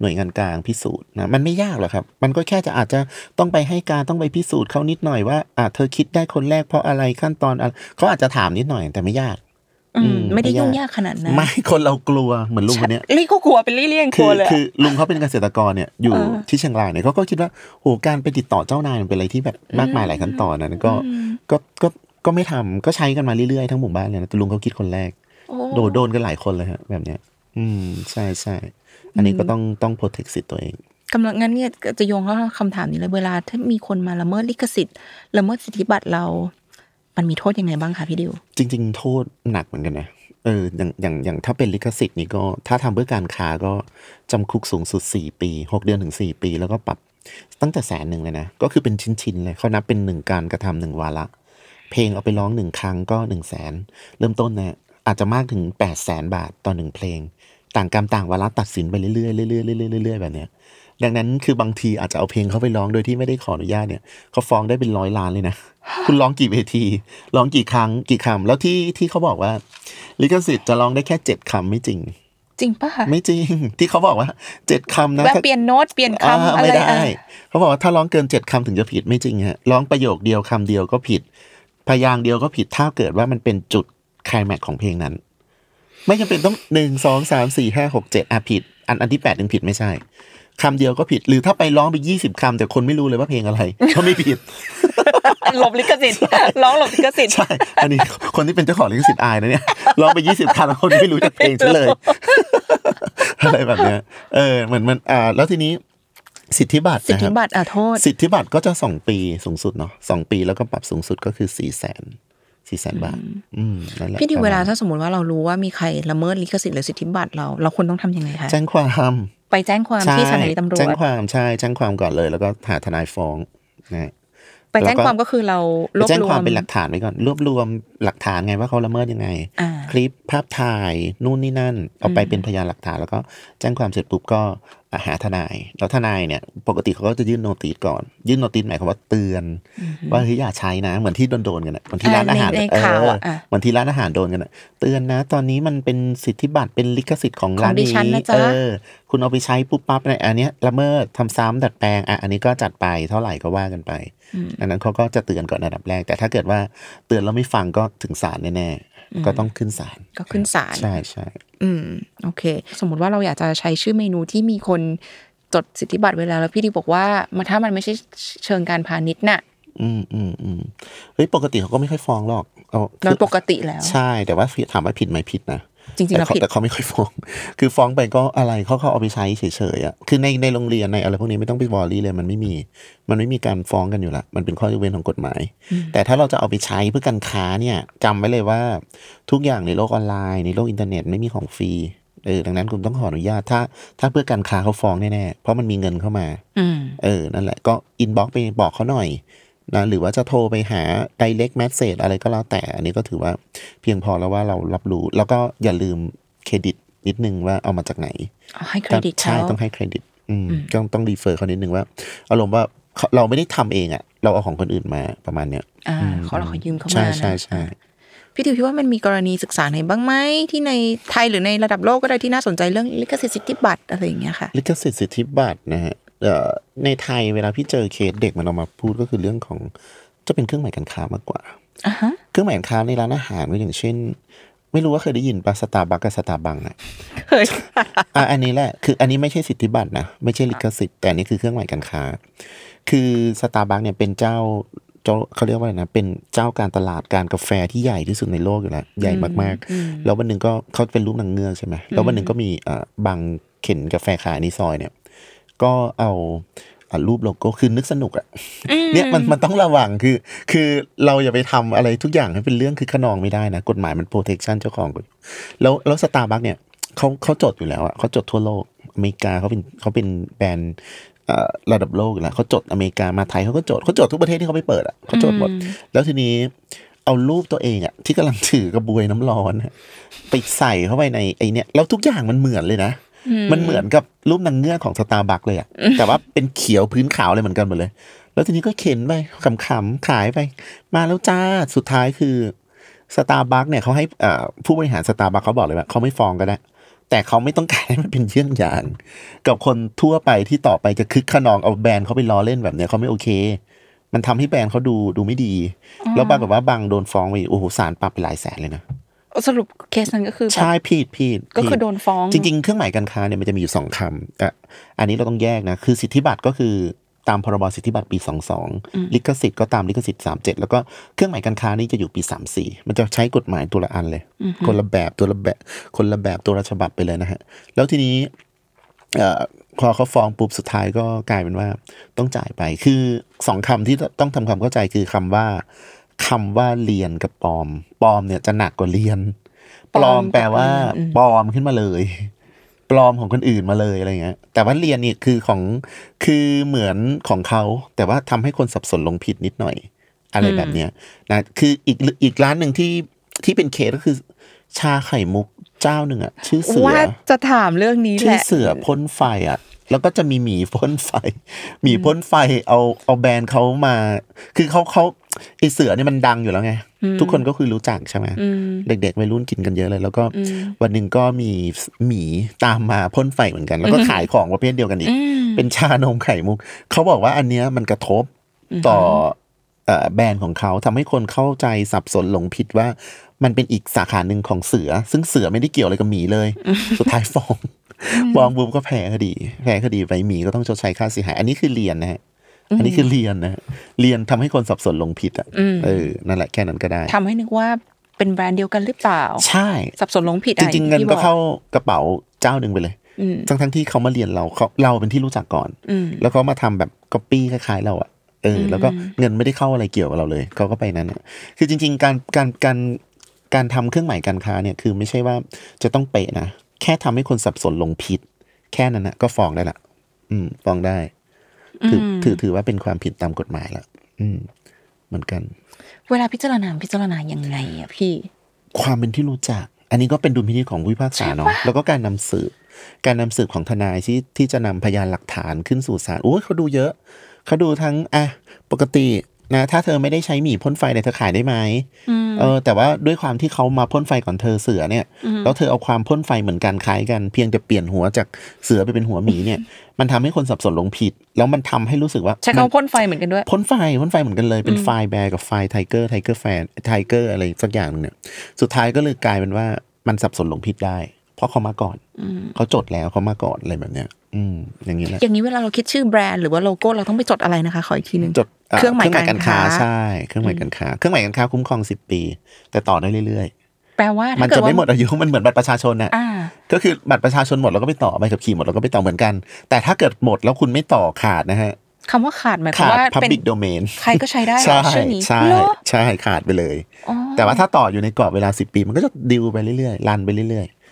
B: หน่วยงานกลางพิสูจน์นะมันไม่ยากหรอกครับ มันก็แค่จะอาจจะต้องไปให้การต้องไปพิสูจน์เขานิดหน่อยว่าอ่าเธอคิดได้คนแรกเพราะอะไรขั้นตอนอะไรเขาอาจจะถามนิดหน่อยแต่ไม่ยาก
A: อืม
B: อืม
A: ไม่ได้
B: ไม่ยาก
A: ยุ่งยากขนาดนั้น
B: ไม่คนเรากลัวเหมือนลุงคนเนี้ย
A: ลี่ก็กลัวเป็นลี่เลี่ยงก
B: คื
A: ลัว
B: อ
A: เลยอะ
B: คือลุงเขาเป็นเกษตรกรเนี่ยอยู่
A: เออ
B: ที่เชียงรายเนี่ยเขาก็คิดว่าโหการไปติดต่อเจ้านายมันเป็นอะไรที่แบบมากมายหลายขั้นตอนนะก็ก็ก็ก็ไม่ทำก็ใช้กันมาเรื่อยๆทั้งหมู่บ้านเลยนะแต่ลุงเขาคิดคนแรก
A: โอ้
B: โดนโดนกันหลายคนเลยฮะแบบเนี้ย อืมใช่ใช่อันนี้ก็ต้องต้องโปรเทคสิทธิ์ตัวเอง
A: กำลังงั้นเนี่ยจะโยงเข้าคำถามนี้เลยเวลาถ้ามีคนมาละเมิดลิขสิทธิ์ละเมิดสิทธิบัตรเรา มันมีโทษยังไงบ้างคะพี่ดิว
B: จริง ๆ โทษหนักเหมือนกันนะเอออย่างอย่างอย่างถ้าเป็นลิขสิทธิ์นี่ก็ ถ้าทำเพื่อการค้าก็จำคุกสูงสุด 4 ปี 6 เดือนถึง 4 ปี แล้วก็ปรับตั้งแต่แสนหนึ่งเลยนะ ก็คือเป็นชิ้น ๆ เลยเขานับเป็นหนึ่งการกระทำหนึ่งวาระ เพลงเอาไปร้องหนึ่งครั้งก็หนึ่งแสนเริ่มต้นนะอาจจะมากถึง8ปดแสนบาทต่อหนึ่งเพลง ต่างกรรมต่างวาระตัดสินไปเรื่อยๆเรื่อยๆเรื่อยๆเรื่อยๆแบบเนี้ย ดังนั้นคือบางทีอาจจะเอาเพลงเขาไปร้องโดยที่ไม่ได้ขออนุญาตเนี่ยเขาฟ้องได้เป็นร้อยล้านเลยนะ คุณร้องกี่เวทีร้องกี่ครั้งกี่คำแล้วที่ที่เขาบอกว่า ลิขสิทธิ์จะร้องได้แค่เจ็ดคำไม่จริง
A: จริงปะคะ
B: ไม่จริง ที่เขาบอกว่าเจ็ดคำนะ
A: แบบ
B: ถ้า
A: เปลี่ยนโน้ตเปลี่ยน
B: อ่า
A: คำอะไร
B: ไม่ได้
A: อะ
B: เขาบอกว่าถ้าร้องเกินเจ็ดคำถึงจะผิดไม่จริงฮะร้องประโยคเดียวคำเดียวก็ผิด พยางค์เดียวก็ผิดถ้าเกิดว่ามันเป็นจุดไคลแม็กซ์ของเพลงนั้น ไม่จำเป็นต้องหนึ่งสองสามสี่ห้าหกเจ็ดอะผิด อันอันที่แปดถึงผิดไม่ใช่ คำเดียวก็ผิด หรือถ้าไปร้องไปยี่สิบคำแต่คนไม่รู้เลยว่าเพลงอะไร ก็ไม่ผิด
A: หลบลิขสิทธิ์ร้องหลบลิขสิทธิ์
B: ใช่อันนี้คนที่เป็นเจ้าของลิขสิทธิ์อายนะเนี่ยร้องไปยี่สิบคำแล้วคนไม่รู้จักเพลงซะเลยอะไรแบบเนี้ยเออเหมือนมันอ่า แล้วทีนี้สิทธิบัตร
A: สิท
B: นะค
A: ธิ
B: รับ
A: บัตรอะโทษ
B: สิทธิบัตรก็จะสองปีสูงสุดเนาะสองปีแล้วก็ปรับสูงสุดก็คือสี่แสนสี่แสนบาทอืมนั่นแหละ
A: พี่ดิว
B: ประมณ
A: เวลาถ้าสมมติว่าเรารู้ว่ามีใครละเมิดลิขสิทธิ์หรือสิทธิบัตรเรา เราควรต้องทำยังไงคะ
B: แจ้งความ
A: ไปแจ้งความ
B: ใช่
A: ที่สถานีตำรว
B: แจ้ง
A: จ
B: ความใช่แจ้งความก่อนเลย แล้วก็หาทนายฟ้องนะฮะ
A: ไปแจ้ง
B: แล้วก็
A: ความก็คือเรารวบ
B: แจ้ง
A: รว
B: ความ
A: ม
B: เป็นหลักฐานไว้ก่อน รวบรวมหลักฐานไงว่าเขาละเมิดยังไง
A: อ่า
B: คลิปภาพถ่ายนู่นนี่นั่น เอาไปเป็นพยานหลักฐานแล้วก็แจ้งความเสร็จปุ๊บก็อะ หาทนาย แล้วทนายเนี่ย ปกติเขาก็จะยื่นโนติสก่อน ยื่นโนติสหมายความว่าเตือน ว่าเฮ้ยอย่าใช้นะ เหมือนที่โดนๆกันนะเหมือนที่ร้านอาหาร
A: ในใน
B: เอ
A: ข่าว
B: อ
A: อะอะ
B: เหมือนที่ร้านอาหารโดนกันนะเตือนนะ ตอนนี้มันเป็นสิทธิบัตรเป็นลิขสิทธิ์ของ
A: ของ
B: ร้าน
A: ดิ
B: นี้
A: ฉันนะจ๊ะ
B: เออ คุณเอาไปใช้ปุ๊บปั๊บในอันเนี้ยละเมิดทำซ้ำดัดแปลงอะอันนี้ก็จัดไปเท่าไหร่ก็ว่ากันไปอันนั้นเขาก็จะเตือนก่อนอันดับแรก แต่ถ้าเกิดว่าเตือนแล้วไม่ฟังก็ถึงศาลแน่ๆ ก็ต้องขึ้นศาล
A: ก็ขึ้นศาล
B: ใช่ใช่
A: อืมโอเค สมมุติว่าเราอยากจะใช้ชื่อเมนูที่มีคนจดสิทธิบัตรไว้แล้วแล้วพี่ดิวบอกว่ามาถ้ามันไม่ใช่เชิงการพาณิชย์น่ะ
B: อืมอืมอืมเฮ้ยปกติเขาก็ไม่ค่อยฟ้องหรอกเอา
A: โดยปกติแล้ว
B: ใช่แต่ว่าถามว่าผิดไหมผิดนะ
A: จริงๆแล้ว
B: แต่เขา
A: ผิด
B: แต่เขาไม่ค่อยฟ้อง คือฟ้องไปก็อะไรเขาเขาเอาไปใช้เฉยๆอะคือในในโรงเรียนในอะไรพวกนี้ไม่ต้องไป worry เลยมันไม่มี มันไม่มีการฟ้องกันอยู่ละมันเป็นข้อยกเว้นของกฎหมาย แต่ถ้าเราจะเอาไปใช้เพื่อการค้าเนี่ยจำไว้เลยว่าทุกอย่างในโลกออนไลน์ในโลกอินเทอร์เน็ตไม่มีของฟรีเออดังนั้นคุณต้องขออนุญาตถ้า ถ้าเพื่อการค้าเขาฟ้องแน่ๆเพราะมันมีเงินเข้ามา
A: อืม
B: เออนั่นแหละก็ inbox ไปบอกเขาหน่อย นะหรือว่าจะโทรไปหา direct message อะไรก็แล้วแต่ อันนี้ก็ถือว่าเพียงพอแล้วว่าเรารับรู้ แล้วก็อย่าลืมเครดิตนิดนึงว่าเอามาจากไหน
A: เอาให้เครดิต
B: ใช่
A: เขา
B: ต้องให้เครดิตอืมต้องต้อง refer เขานิดนึงว่าอารมณ์ว่าเขาเราไม่ได้ทำเองอะเราเอาของคนอื่นมาประมาณเนี้ย
A: อ่าเขาเราขอยืมเข้ามา
B: ใช่
A: นะ
B: ใช่ใช่
A: พี่ทิวคิดว่ามันมีกรณีศึกษาไหนบ้างไหมที่ในไทยหรือในระดับโลกก็ได้ที่น่าสนใจเรื่องลิขสิทธิ์สิทธิบัตรอะไรอย่างเงี้ยค่ะ
B: ลิขสิทธิ์สิทธิบัตรนะฮะเอ่อ ในไทยเวลาพี่เจอเคสเด็กมันออกมาพูดก็คือเรื่องของจะเป็นเครื่องหมายการค้ามากกว่า
A: อ่าฮะ
B: เครื่องหมายการค้าในร้านอาหารก็อย่างเช่น ไม่รู้ว่าเคยได้ยินปะสตาร์บัคกับสตาร์บังนะ
A: เคย
B: อะอันนี้แหละ คืออันนี้ไม่ใช่สิทธิบัตรนะไม่ใช่ลิขสิทธิ์แต่อันนี้คือเครื่องหมายการค้า คือสตาร์บัคเนี่ยเป็นเจ้าเจ้าเขาเรียกว่าอะไรนะ เป็นเจ้าการตลาดการกาแฟที่ใหญ่ที่สุดในโลกอยู่แล้วใหญ่มากๆ แล้ววันหนึ่งก็เขาเป็นรูปนางเงือกใช่ไหมแล้ววันหนึ่งก็มีเอ่อบางเข็นกาแฟขายในซอยเนี่ย ก็เอาอะรูปโลโก้คือนึกสนุกอะเนี่ยมันมันต้องระวังคือ คือเราอย่าไปทำอะไรทุกอย่างให้เป็นเรื่องคือคะนองไม่ได้นะ กฎหมายมัน protection เจ้าของก่อนแล้วแล้วสตาร์บัคเนี่ยเขาเขาจดอยู่แล้วอะเขาจดทั่วโลกอเมริกาเขาเป็นเขาเป็นแบรนด์เอ่อระดับโลกอยู่แล้วเขาจดอเมริกามาไทยเขาก็จดเขาจดทุกประเทศที่เขาไปเปิดอะเขาจดหมด แล้วทีนี้เอารูปตัวเองอะที่กำลังถือกระบวยน้ำร้อนอะไปใส่เข้าไปในไอเนี่ยแล้วทุกอย่างมันเหมือนเลยนะ มันเหมือนกับรูปนางเงือกของสตาร์บัคเลยอะแต่ว่าเป็นเขียวพื้นขาวเลยเหมือนกันหมดเลย แล้วทีนี้ก็เข็นไปขำๆขายไป มาแล้วจ้าสุดท้ายคือสตาร์บัคเนี่ยเขาให้อ่าผู้บริหารสตาร์บัคเขาบอกเลยว่าเขาไม่ฟ้องก็ได้แต่เขาไม่ต้องการให้มันเป็นเยี่ยงอย่างกับคนทั่วไปที่ต่อไปจะคึกคะนองเอาแบรนด์เขาไปล้อเล่นแบบเนี้ยเขาไม่โอเค มันทำให้แบรนด์เขาดูดูไม่ดี แล้วปรากฏว่าบางโดนฟ้องไปโอ้โหศาลปรับไปหลายแสนเลยนะ
A: สรุปเคสนั้นก็คือแบบ
B: ใช่ผิดผิด
A: ก็คือ
B: ผิ
A: โดนฟ้อง
B: จริง ๆ เครื่องหมายการค้าเนี่ยมันจะมีอยู่สองคำอะอันนี้เราต้องแยกนะ คือสิทธิบัตรก็คือตามพรบสิทธิบัตรปี 22 ลิขสิทธิ์ก็ตามลิขสิทธิ์ 37 แล้วก็เครื่องหมายการค้านี่จะอยู่ปี 34 มันจะใช้กฎหมายตัวละอันเลย คนละแบบตัวละแบบคนละแบบตัวละฉบับไปเลยนะฮะ แล้วทีนี้เอ่อพอเขาฟ้องปุ๊บสุดท้ายก็กลายเป็นว่าต้องจ่ายไป คือสองคำที่ต้องทำความเข้าใจคือคำว่า คำว่าเรียนกับปลอม ปลอมเนี่ยจะหนักกว่าเรียน ปลอมแปลว่าปลอมขึ้นมาเลย ปลอมของคนอื่นมาเลยอะไรเงี้ย แต่ว่าเรียนนี่คือของคือเหมือนของเขา แต่ว่าทำให้คนสับสนลงผิดนิดหน่อย อะไรแบบเนี้ยนะคืออีกอีกร้านหนึ่งที่ที่เป็นเคสก็คือ ชาไข่มุกเจ้าหนึ่งอะชื่อเสือ
A: ว่าจะถามเรื่องนี้แห
B: ชื่อ
A: ละ
B: เสือพ่นไฟอะแล้วก็จะมีหมีพ่นไฟ หมีพ่นไฟเอาเอาแบรนด์เขามา คือเขาเขา ไอเสือเนี่ยมันดังอยู่แล้วไง ทุกคนก็คือรู้จักใช่ไหมเด็กๆวัยรุ่นกินกันเยอะเลย แล้วก็วันหนึ่งก็มีหมีตามมาพ่นไฟเหมือนกัน แล้วก็ขายของประเภทเดียวกันอีก เป็นชานมไข่มุก เขาบอกว่าอันเนี้ยมันกระทบต่อเอ่อแบรนด์ของเขาทำให้คนเข้าใจสับสนหลงผิดว่า มันเป็นอีกสาขาหนึ่งของเสือ ซึ่งเสือไม่ได้เกี่ยวอะไรกับหมีเลย สุดท้ายฟ้องฟ้องบูมก็แพ้คดี แพ้คดีไปหมีก็ต้องชดใช้ค่าเสียหาย อันนี้คือเรียนนะฮะ อันนี้คือเรียนนะฮะเรียนทำให้คนสับสนหลงผิดอะเออนั่นแหละแค่นั้นก็ได้
A: ทำให้นึกว่าเป็นแบรนด์เดียวกันหรือเปล่า
B: ใช่
A: สับสนหลงผิด
B: จริงๆเงิน
A: ที่
B: ก็
A: บอ
B: เข้ากระเป๋าเจ้าหนึ่งไปเลย
A: อืม
B: ทั้งทั้งๆที่เขามาเรียนเราเขาเราเป็นที่รู้จักก่อน
A: อืม
B: แล้วเขามาทำแบบก๊อปปี้คล้ายๆเราอะเออ แล้วก็เงินไม่ได้เข้าอะไรเกี่ยวกับเราเลย เขาก็ไปนั้นอะคือจริง ๆ การการการการทำเครื่องหมายการค้าเนี่ยคือไม่ใช่ว่าจะต้องเป๊ะนะแค่ทำให้คนสับสนหลงผิด แค่นั้นนะก็ฟ้องได้ละ อืมฟ้องได้ ถือถือถือว่าเป็นความผิดตามกฎหมายละอืม เหมือนกัน
A: เวลาพิจารณาพิจารณายังไงอะพี่
B: ความเป็นที่รู้จัก อันนี้ก็เป็นดุลพินิจของผู้พิพากษาเนาะแล้วก็การนำสืบ การนำสืบของทนายที่ที่จะนำพยานหลักฐานขึ้นสู่ศาลโอ้ยเขาดูเยอะเขาดูทั้งอะปกติ นะถ้าเธอไม่ได้ใช้หมีพ่นไฟเนี่ยเธอขายได้ไหมเออ แต่ว่าด้วยความที่เขามาพ่นไฟก่อนเธอเสือเนี่ย แล้วเธอเอาความพ่นไฟเหมือนกันคล้ายกัน เพียงแต่เปลี่ยนหัวจากเสือไปเป็นหัวหมีเนี่ย มันทำให้คนสับสนหลงผิด แล้วมันทำให้รู้สึกว่า
A: ใช้
B: มัน
A: คำว่าพ่นไฟเหมือนกันด้วย
B: พ่นไฟพ่นไฟเหมือนกันเลยเป็น Fire Bear กับ Fire Tiger Tiger แฟน Tiger อะไรสักอย่างหนึงเนี่ย สุดท้ายก็เลยกลายเป็นว่ามันสับสนหลงผิดได้ เพราะเขามาก่อนเขาจดแล้วเขามาก่อนอะไรแบบเนี้ย อืม อย่างนี้แหละ
A: อย่างนี้เวลาเราคิดชื่อแบรนด์หรือว่าโลโก้เราต้องไปจดอะไรนะคะ ขออีกทีหนึง
B: จด
A: เครื่องหมายการค้า
B: ใช่ เครื่องหมายการค้าเครื่องหมายการค้าคุ้มครองสิบปี แต่ต่อได้เรื่อย
A: แปลว่า
B: ๆมั
A: ถ้านเกิ
B: จะ
A: ดว่า
B: ไม่หมดอายุมันเหมือนบัตรประชาชนน่ะ
A: อ่า
B: ก็คือบัตรประชาชนหมดเราก็ไปต่อใบขับขี่หมดเราก็ไปต่อเหมือนกัน แต่ถ้าเกิดหมดแล้วคุณไม่ต่อขาดนะฮะ
A: คำว่าขาดหมายความ
B: ขาด
A: ว่าเป็น
B: public domain
A: ใครก็ใช้ได้เหร
B: ใช่
A: อชื่อนี้
B: ใช่
A: เหรอ
B: ใช่ขาดไปเลย
A: อ๋อ
B: แต่ว่าถ้าต่ออยู่ในกรอบเวลาสิบปี มันก็จะดิวไปเรื่อยๆรันไปเรื่อย
A: อ่า
B: ๆ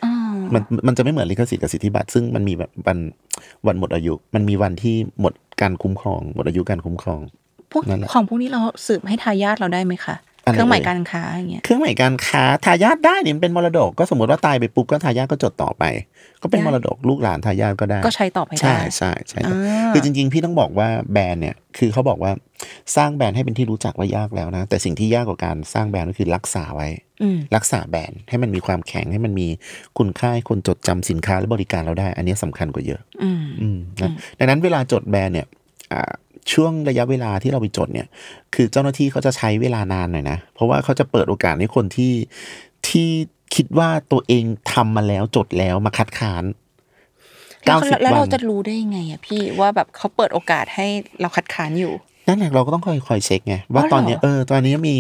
B: มันมันจะไม่เหมือนลิขสิทธิ์กับสิทธิบัตรซึ่งมันมีแบบวันวันหมดอายุ มันมีวันที่หมดการคุ้มครอง หมดอายุการคุ้มครอง
A: พวก
B: นั่นแหละ
A: ของพวกนี้เราสืบให้ทายาทเราได้ไหมคะ
B: อะไร
A: เครื่องหมาย
B: เอ่ย
A: การค้าอย่างเงี้ย
B: เครื่องหมายการค้าทายาทได้เนี่ยมันเป็นมรดก ก็สมมติว่าตายไปปุ๊บก็ทายาทก็จดต่อไป ก็เป็น
A: ได้
B: มรดกลูกหลานทายาทก็ได้
A: ก็ใช้ต่อไปได้
B: ใช่ใช่ใช่
A: อ่า
B: คือจริง ๆ พี่ต้องบอกว่าแบรนด์เนี่ยคือเขาบอกว่าสร้างแบรนด์ให้เป็นที่รู้จักว่ายากแล้วนะ แต่สิ่งที่ยากกว่าการสร้างแบรนด์ก็คือรักษาไว้
A: อืม
B: รักษาแบรนด์ให้มันมีความแข็งให้มันมีคุณค่าให้คนจดจำสินค้าและบริการเราได้ อันนี้สำคัญกว่าเยอะ
A: อืม
B: อืมนะดังนั้นเวลาจดแบรนด์เนี่ยอ่า ช่วงระยะเวลาที่เราไปจดเนี่ย คือเจ้าหน้าที่เขาจะใช้เวลานานหน่อยนะ เพราะว่าเขาจะเปิดโอกาสให้คนที่ที่คิดว่าตัวเองทำมาแล้วจดแล้วมาคัดค้าน
A: แล้ว
B: 90
A: แล้ว
B: วั
A: เรา
B: น
A: จะรู้ได้ยังไงอะพี่ว่าแบบเขาเปิดโอกาสให้เราคัดค้านอยู่
B: นั่นแหละเราก็ต้องคอยคอยเช็คไงว่า
A: อ๋อเหรอ
B: ตอนเนี้ยเออตอนนี้มี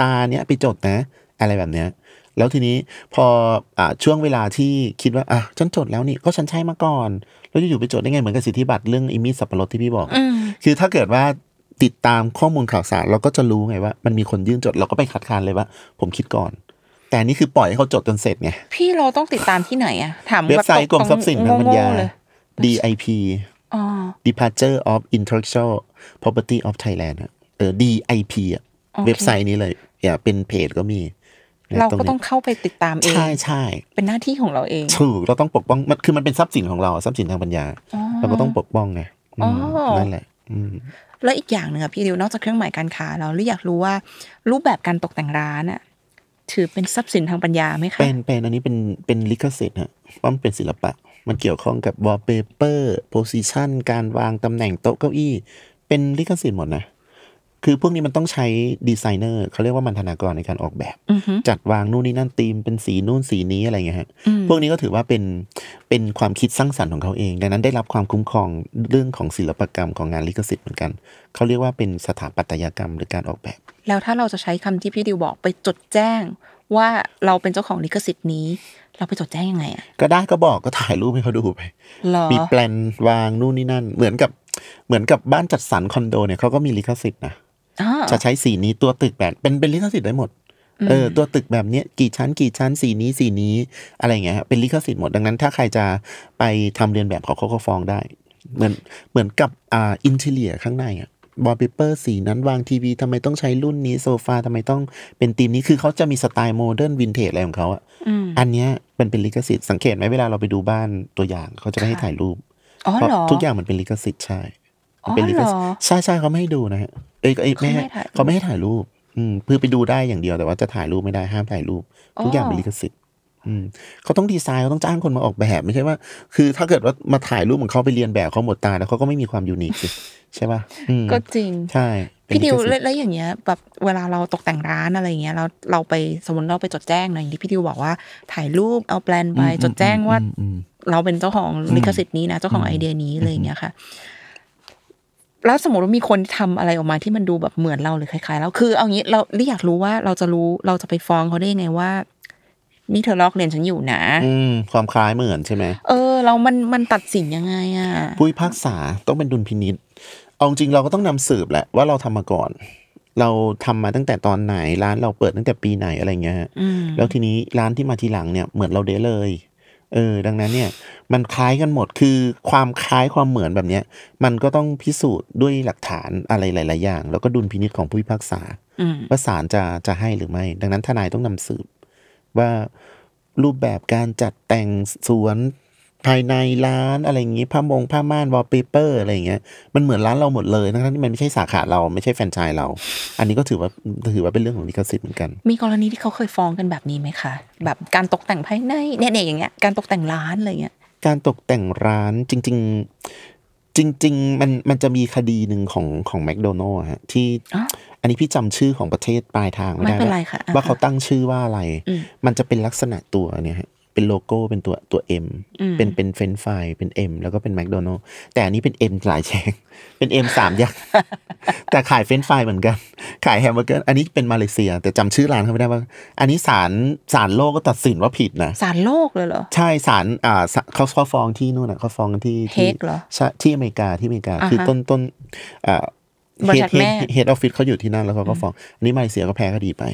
B: ตาเนี้ยไปจดนะ อะไรแบบเนี้ย แล้วทีนี้พออ่าช่วงเวลาที่คิดว่าอะฉันจดแล้วนี่ก็ฉันใช้มาก่อน แล้วอยู่ๆไปจดได้ไงเหมือนกับสิทธิบัตรเรื่องอิมิสับปะรดที่พี่บอก
A: อืม
B: คือถ้าเกิดว่าติดตามข้อมูลข่าวสารเราก็จะรู้ไงว่า มันมีคนยื่นจดเราก็ไปคัดค้านเลยว่า ผมคิดก่อน แต่อันนี่คือปล่อยให้เขาจดจนเสร็จไง
A: พี่เราต้องติดตามที่ไหนอะถาม
B: เว็บไซต์กรมทรัพย์สินทางปัญญา
A: โง่ๆเลย
B: DIP
A: อ๋อ
B: Departure of Intellectual Property of Thailand อะเออ DIP อะ
A: โอเค
B: เว็บไซต์นี้เลยอย่าเป็นเพจก็มีนี่ย
A: เรา
B: ต
A: ก็
B: นี้
A: ต้องเข้าไปติดตามเอง
B: ใช่ใช่
A: เป็นหน้าที่ของเราเอง
B: ถูกเราต้องปกป้องมันคือมันเป็นทรัพย์สินของเราทรัพย์สินทางปัญญา
A: อ๋อ
B: เราก็ต้องปกป้องไงอืม
A: อ๋อ
B: นั่นแหละอืม
A: แล้วอีกอย่างหนึ่งอะพี่ดิวนอกจากเครื่องหมายการค้าเราหรืออยากรู้ว่า รูปแบบการตกแต่งร้านอะถือเป็นทรัพย์สินทางปัญญาไหมคะ
B: เป็นเป็นอันนี้เป็นเป็นลิขสิทธิ์ฮะว่ามันเป็นศิลปะ มันเกี่ยวข้องกับ wallpaper position การวางตำแหน่งโต๊ะเก้าอี้ เป็นลิขสิทธิ์หมดนะ คือพวกนี้มันต้องใช้ดีไซเนอร์เขาเรียกว่ามันธนากรในการออกแบบ
A: อือฮึ
B: จัดวางนู่นนี่นั่นธีมเป็นสีนู่นสีนี้อะไรเงี้ยฮะ
A: อืม
B: พวกนี้ก็ถือว่าเป็นเป็นความคิดสร้างสรรค์ของเขาเอง ดังนั้นได้รับความคุ้มครองเรื่องของศิลปกรรมของงานลิขสิทธิ์เหมือนกัน เขาเรียกว่าเป็นสถาปัตยกรรมหรือการออกแบบ
A: แล้วถ้าเราจะใช้คำที่พี่ดิวบอกไปจดแจ้งว่าเราเป็นเจ้าของลิขสิทธิ์นี้ เราไปจดแจ้งยังไงอะ
B: ก็ได้ก็บอกก็ถ่ายรูปให้เขาดูไป
A: เหรอ
B: มีแปลนวางนู่นนี่นั่น เหมือนกับเหมือนกับบ้านจัดสรรคอนโดเนี่ยเขาก็มีลิขสิทธิ์นะ
A: อ๋อ
B: จะใช้สีนี้ตัวตึกแบบเป็นเป็นลิขสิทธิ์ได้หมดเออตัวตึกแบบเนี้ยกี่ชั้นกี่ชั้นสีนี้สีนี้อะไรอย่างเงี้ยฮะเป็นลิขสิทธิ์หมดดังนั้น ถ้าใครจะไปทำเรียนแบบเขาเขาก็ฟ้องได้ เหมือนเหมือนกับอ่า interior ข้างในอะบอลเปเปอร์สีนั้นวางทีวีทำไมต้องใช้รุ่นนี้โซฟาทำไมต้องเป็นธีมนี้คือเขาจะมีสไตล์โมเดิร์นวินเทจอะไรของเขาอะ
A: อืม
B: อันเนี้ยมันเป็นลิขสิทธิ์สังเกตไหมเวลาเราไปดูบ้านตัวอย่างเขาจะไม่ให้
A: ค่ะ
B: ถ่ายรูป
A: อ๋อ
B: เพราะ
A: เหรอ
B: ทุกอย่างมันเป็นลิขสิทธิ์ใช่
A: อ๋อ
B: มัน เป็นลิขสิทธิ์
A: เหรอ
B: ใช่ใช่เขาไม่ให้ดูนะฮะเอ้ยเอ้ยไม่ให้
A: เขาไม่ให้ถ่ายรูป
B: เขาไม่ให้ถ่ายรูป อืมเพื่อไปดูได้อย่างเดียวแต่ว่าจะถ่ายรูปไม่ได้ห้ามถ่ายรูป ทุกอย่าง
A: อ๋อ
B: เป็นลิขสิทธิ์อืมเขาต้องดีไซน์เขาต้องจ้างคนมาออกแบบไม่ใช่ว่า คือถ้าเกิดว่ามาถ่ายรูปของเขาไปเรียนแบบเขาหมดตาแล้วเขาก็ไม่มีความยูนิคสิใช่ป่ะอืม
A: ก็จริง
B: ใช่เป็น
A: พี่ดิว
B: ลิขสิท
A: แล้ว
B: ธิ์
A: แล้วอย่างเงี้ยแบบเวลาเราตกแต่งร้านอะไรอย่างเงี้ยเราเราไปสมมติเราไปจดแจ้งหน่อยอย่างที่พี่ดิวบอกว่าถ่ายรูปเอาแปลนไปจดแจ้งว่า
B: อืมอืม
A: เราเป็นเจ้าของลิขสิทธิ์นี้นะเจ้าของไอเดียนี้อะไรอย่างเงี้ยค่ะ แล้วสมมติว่ามีคนทำอะไรออกมาที่มันดูแบบเหมือนเราหรือคล้ายๆเราคือเอางี้เราลี่อยากรู้ว่าเราจะรู้เราจะไปฟ้องเขาได้ยังไงว่า นี่เธอลอกเรียนฉันอยู่นะ
B: อืมความคล้ายเหมือนใช่ไหม
A: เออ เรามันมันตัดสินยังไงอะ
B: ผู้พิพากษาต้องเป็นดุลพินิษเอาจริงเราก็ต้องนำสืบแหละว่าเราทำมาก่อน เราทำมาตั้งแต่ตอนไหนร้านเราเปิดตั้งแต่ปีไหนอะไรเงี้ยฮะ
A: อืม
B: แล้วทีนี้ร้านที่มาทีหลังเนี่ยเหมือนเราเด้เลย เออดังนั้นเนี่ยมันคล้ายกันหมดคือความคล้ายความเหมือนแบบเนี้ยมันก็ต้องพิสูจน์ด้วยหลักฐานอะไรหลาย ๆ อย่าง แล้วก็ดุลพินิษของผู้พิพากษา
A: อืม
B: ว่าศาลจะจะให้หรือไม่ ดังนั้นทนายต้องนำสืบ ว่ารูปแบบการจัดแต่งสวน ภายในร้านอะไรอย่างงี้ผ้ามงผ้าม่านวอลเปเปอร์อะไรอย่างเงี้ยมันเหมือนร้านเราหมดเลยทั้งๆที่มันไม่ใช่สาขาเราไม่ใช่แฟรนไชส์เรา อันนี้ก็ถือว่าถือว่าเป็นเรื่องของลิขสิทธิ์เหมือนกัน
A: มีกรณีที่เขาเคยฟ้องกันแบบนี้ไหมคะ แบบการตกแต่งภายในเนี่ยเนี่ยอย่างเงี้ยการตกแต่งร้านอะไรเงี้ย
B: การตกแต่งร้านจริง ๆจริง ๆ มันมันจะมีคดีหนึ่งของของแมคโดนัลล์ฮะที่
A: อ๋อ
B: อันนี้พี่จำชื่อของประเทศปลายทางไม่ได้
A: ไม่เป็น
B: ว่า
A: ไรค่ะอ่า
B: ว่าเขาตั้งชื่อว่าอะไร
A: อืม
B: มันจะเป็นลักษณะตัวเนี่ยฮะ เป็นโลโก้เป็นตัวตัว M
A: อืม
B: เป็นเป็นเฟรนฟรายเป็น M แล้วก็เป็นแมคโดนัลด์แต่อันนี้เป็น M หลายแฉกเป็น M สามยักษ์แต่ขาย french fries เหมือนกัน ขายแฮมเบอร์เกอร์อันนี้เป็นมาเลเซีย แต่จำชื่อร้านเขาไม่ได้ว่า อันนี้ศาลศาลโลกก็ตัดสินว่าผิดนะ
A: สารโลกเลยเหรอ
B: ใช่ศาลอ่าศาลเขาเขาฟ้องที่นู่นอะเขาฟ้องกันที่ที่
A: Hague เหรอ
B: ใช่ที่อเมริกาที่อเมริกา
A: อ่าฮะ
B: คือต้นต้นอ่า
A: บริษัทแม่
B: head office เขาอยู่ที่นั่นแล้วเขาก็ฟ้องอันนี้มาเลเซียก็แพ้คดีไป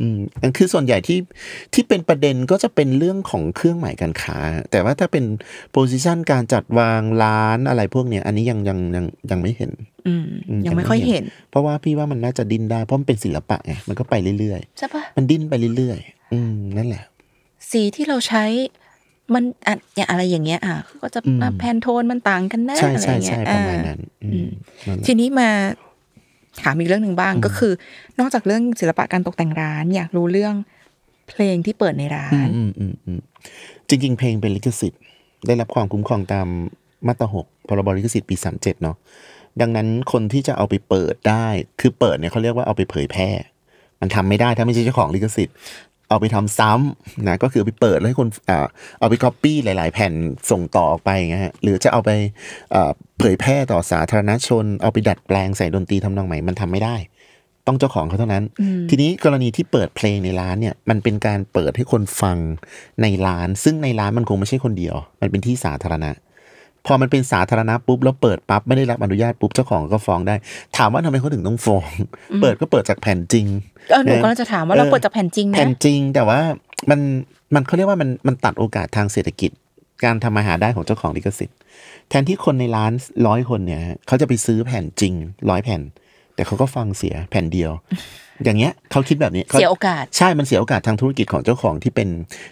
B: อืมอันคือส่วนใหญ่ที่ที่เป็นประเด็นก็จะเป็นเรื่องของเครื่องหมายการค้า แต่ว่าถ้าเป็น position การจัดวางร้านอะไรพวกเนี้ย อันนี้ยังยังยังยังไม่เห็น
A: อืม
B: อืม
A: ยังไม่ค่อยเห็น
B: เพราะว่าพี่ว่ามันน่าจะดิ้นได้ เพราะมันเป็นศิลปะไงมันก็ไปเรื่อย
A: ใช่ปะ
B: ๆมันดิ้นไปเรื่อยๆอืมนั่นแหละ
A: สีที่เราใช้มันอะอย่างอะไรอย่างเงี้ยอะก็จะ
B: อืม
A: มาแพนโทนมันต่างกันนะ
B: ใช่
A: อะไร
B: ใช่
A: เงี้
B: ใช่
A: ย
B: ประมาณ
A: อ่
B: นั้นอืมนั่นแหละ
A: ทีนี้มา ถามอีกเรื่องหนึ่งบ้างก็คือ นอกจากเรื่องศิลปะการตกแต่งร้าน อยากรู้เรื่องเพลงที่เปิดในร้าน
B: อืมอืมอืมจริง ๆ เพลงเป็นลิขสิทธิ์ ได้รับความคุ้มครองตามมาตราหกพรบลิขสิทธิ์ปีสามเจ็ดเนาะดังนั้นคนที่จะเอาไปเปิดได้ คือเปิดเนี่ยเขาเรียกว่าเอาไปเผยแพร่ มันทำไม่ได้ถ้าไม่ใช่เจ้าของลิขสิทธิ์ เอาไปทำซ้ำนะก็คือเอาไปเปิดแล้วให้คนอ่าเอาไปก๊อปปี้หลาย ๆ แผ่นส่งต่อออกไปอย่างเงี้ยฮะหรือจะเอาไปอ่าเผยแพร่ต่อสาธารณชน เอาไปดัดแปลงใส่ดนตรีทำนองใหม่มันทำไม่ได้ ต้องเจ้าของเขาเท่านั้น ทีนี้กรณีที่เปิดเพลงในร้านเนี่ยมันเป็นการเปิดให้คนฟังในร้าน ซึ่งในร้านมันคงไม่ใช่คนเดียว มันเป็นที่สาธารณะ พอมันเป็นสาธารณะปุ๊บแล้วเปิดปั๊บไม่ได้รับอนุญาตปุ๊บเจ้าของก็ฟ้องได้ ถามว่าทำไมเขาถึงต้องฟ้อง เปิดก็เปิดจากแผ่นจริง
A: เออหนูก็จะถามว่าเรา
B: เออ
A: เปิดจากแผ่นจริงนะ
B: แผ่นจริงแต่ว่ามันมันเขาเรียกว่ามันมันตัดโอกาสทางเศรษฐกิจ การทำมาหาได้ของเจ้าของลิขสิทธิ์ แทนที่คนในร้านร้อยคนเนี่ยฮะเขาจะไปซื้อแผ่นจริงร้อยแผ่น แต่เขาก็ฟังเสียแผ่นเดียว อย่างเงี้ยเขาคิดแบบนี้ข
A: เสียโอกาส
B: ใช่มันเสียโอกาสทางธุรกิจของเจ้าของที่เป็น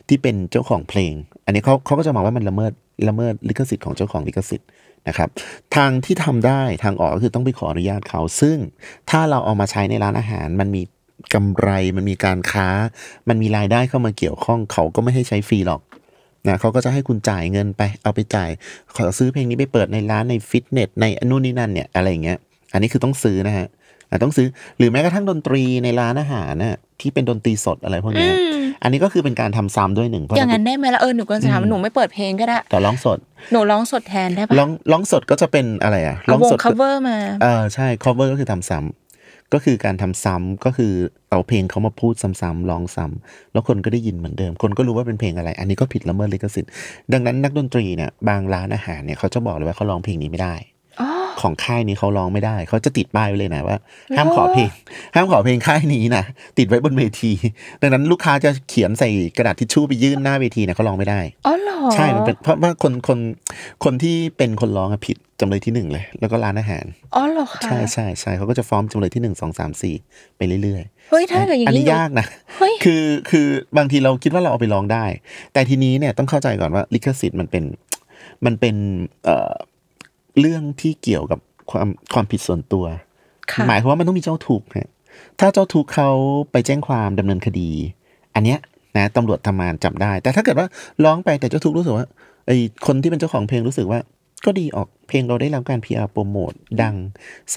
B: ที่เป็นเจ้าของเพลง อันนี้เขาเขาก็จะมองว่ามันละเมิดละเมิดลิขสิทธิ์ของเจ้าของลิขสิทธิ์นะครับ ทางที่ทำได้ทางออกก็คือต้องไปขออนุญาตเขา ซึ่งถ้าเราเอามาใช้ในร้านอาหารมันมีกำไรมันมีการค้า มันมีรายได้เข้ามาเกี่ยวข้องเขาก็ไม่ให้ใช้ฟรีหรอกนะเขาก็จะให้คุณจ่ายเงินไปเอาไปจ่าย ขอซื้อเพลงนี้ไปเปิดในร้านในฟิตเนสในนู่นนี่นั่นเนี่ยอะไรอย่างเงี้ยอันนี้คือต้องซื้อนะฮะอะ ต้องซื้อหรือแม้กระทั่งดนตรีในร้านอาหารน่ะที่เป็นดนตรีสดอะไรพวกเนี้ยอันนี้ก็คือเป็นการทำซ้ำด้วยหนึ่งเพราะ
A: อย่างนั้นได้ไหมล่ะเออหนูก็จะถามว่าหนูไม่เปิดเพลงก็ได้
B: แต่ร้องสด
A: หนูร้องสดแทนได้ปะ
B: ร้องร้องสดก็จะเป็นอะไรอะร้
A: เอา
B: อง
A: วง
B: สด
A: cover มา
B: เออใช่ cover ก็คือทำซ้ำก็คือการทำซ้ำก็คือเอาเพลงเขามาพูดซ้ำๆร้องซ้ำแล้วคนก็ได้ยินเหมือนเดิม คนก็รู้ว่าเป็นเพลงอะไร อันนี้ก็ผิดละเมิดลิขสิทธิ์ดังนั้นนักดนตรีเนี่ยบางร้านอาหารเนี่ยเขาจะบอกเลยว่าเขาร้องเพลงนี้ไม่ได้
A: อ๋อ
B: ของค่ายนี้เขาร้องไม่ได้ เขาจะติดป้ายไว้เลยนะว่า ห้ามขอเพลง ห้ามขอเพลงค่ายนี้นะติดไว้บนเวที ดังนั้นลูกค้าจะเขียนใส่กระดาษทิชชู่ไปยื่นหน้าเวทีเนี่ยเขาร้องไม่ได้
A: อ๋อเหรอ
B: ใช่มันเป็นเพราะว่าคนคนคนที่เป็นคนร้องอะผิดจำเลยที่หนึ่งเลย แล้วก็ร้านอาหาร
A: อ๋อเหรอคะ
B: ใช่ใช่ใช่เขาก็จะฟ้องจำเลยที่หนึ่งสองสามสี่ไปเรื่อย
A: เฮ้ยถ้าเกิดอย่าง
B: อัน
A: นี้
B: นี้
A: หนู
B: ยากนะ
A: เฮ้ย
B: คือคือบางทีเราคิดว่าเราเอาไปร้องได้ แต่ทีนี้เนี่ยต้องเข้าใจก่อนว่าลิขสิทธิ์มันเป็นมันเป็นเอ่อ เรื่องที่เกี่ยวกับความความผิดส่วนตัว
A: ค่ะ
B: หมายความว่ามันต้องมีเจ้าทุกข์ฮะถ้าเจ้าทุกข์เขาไปแจ้งความดำเนินคดี อันเนี้ยนะตำรวจทำงานจับได้ แต่ถ้าเกิดว่าร้องไปแต่เจ้าทุกข์รู้สึกว่าไอ้คนที่เป็นเจ้าของเพลงรู้สึกว่า ก็ดีออกเพลงเราได้รับการ PR โปรโมทดัง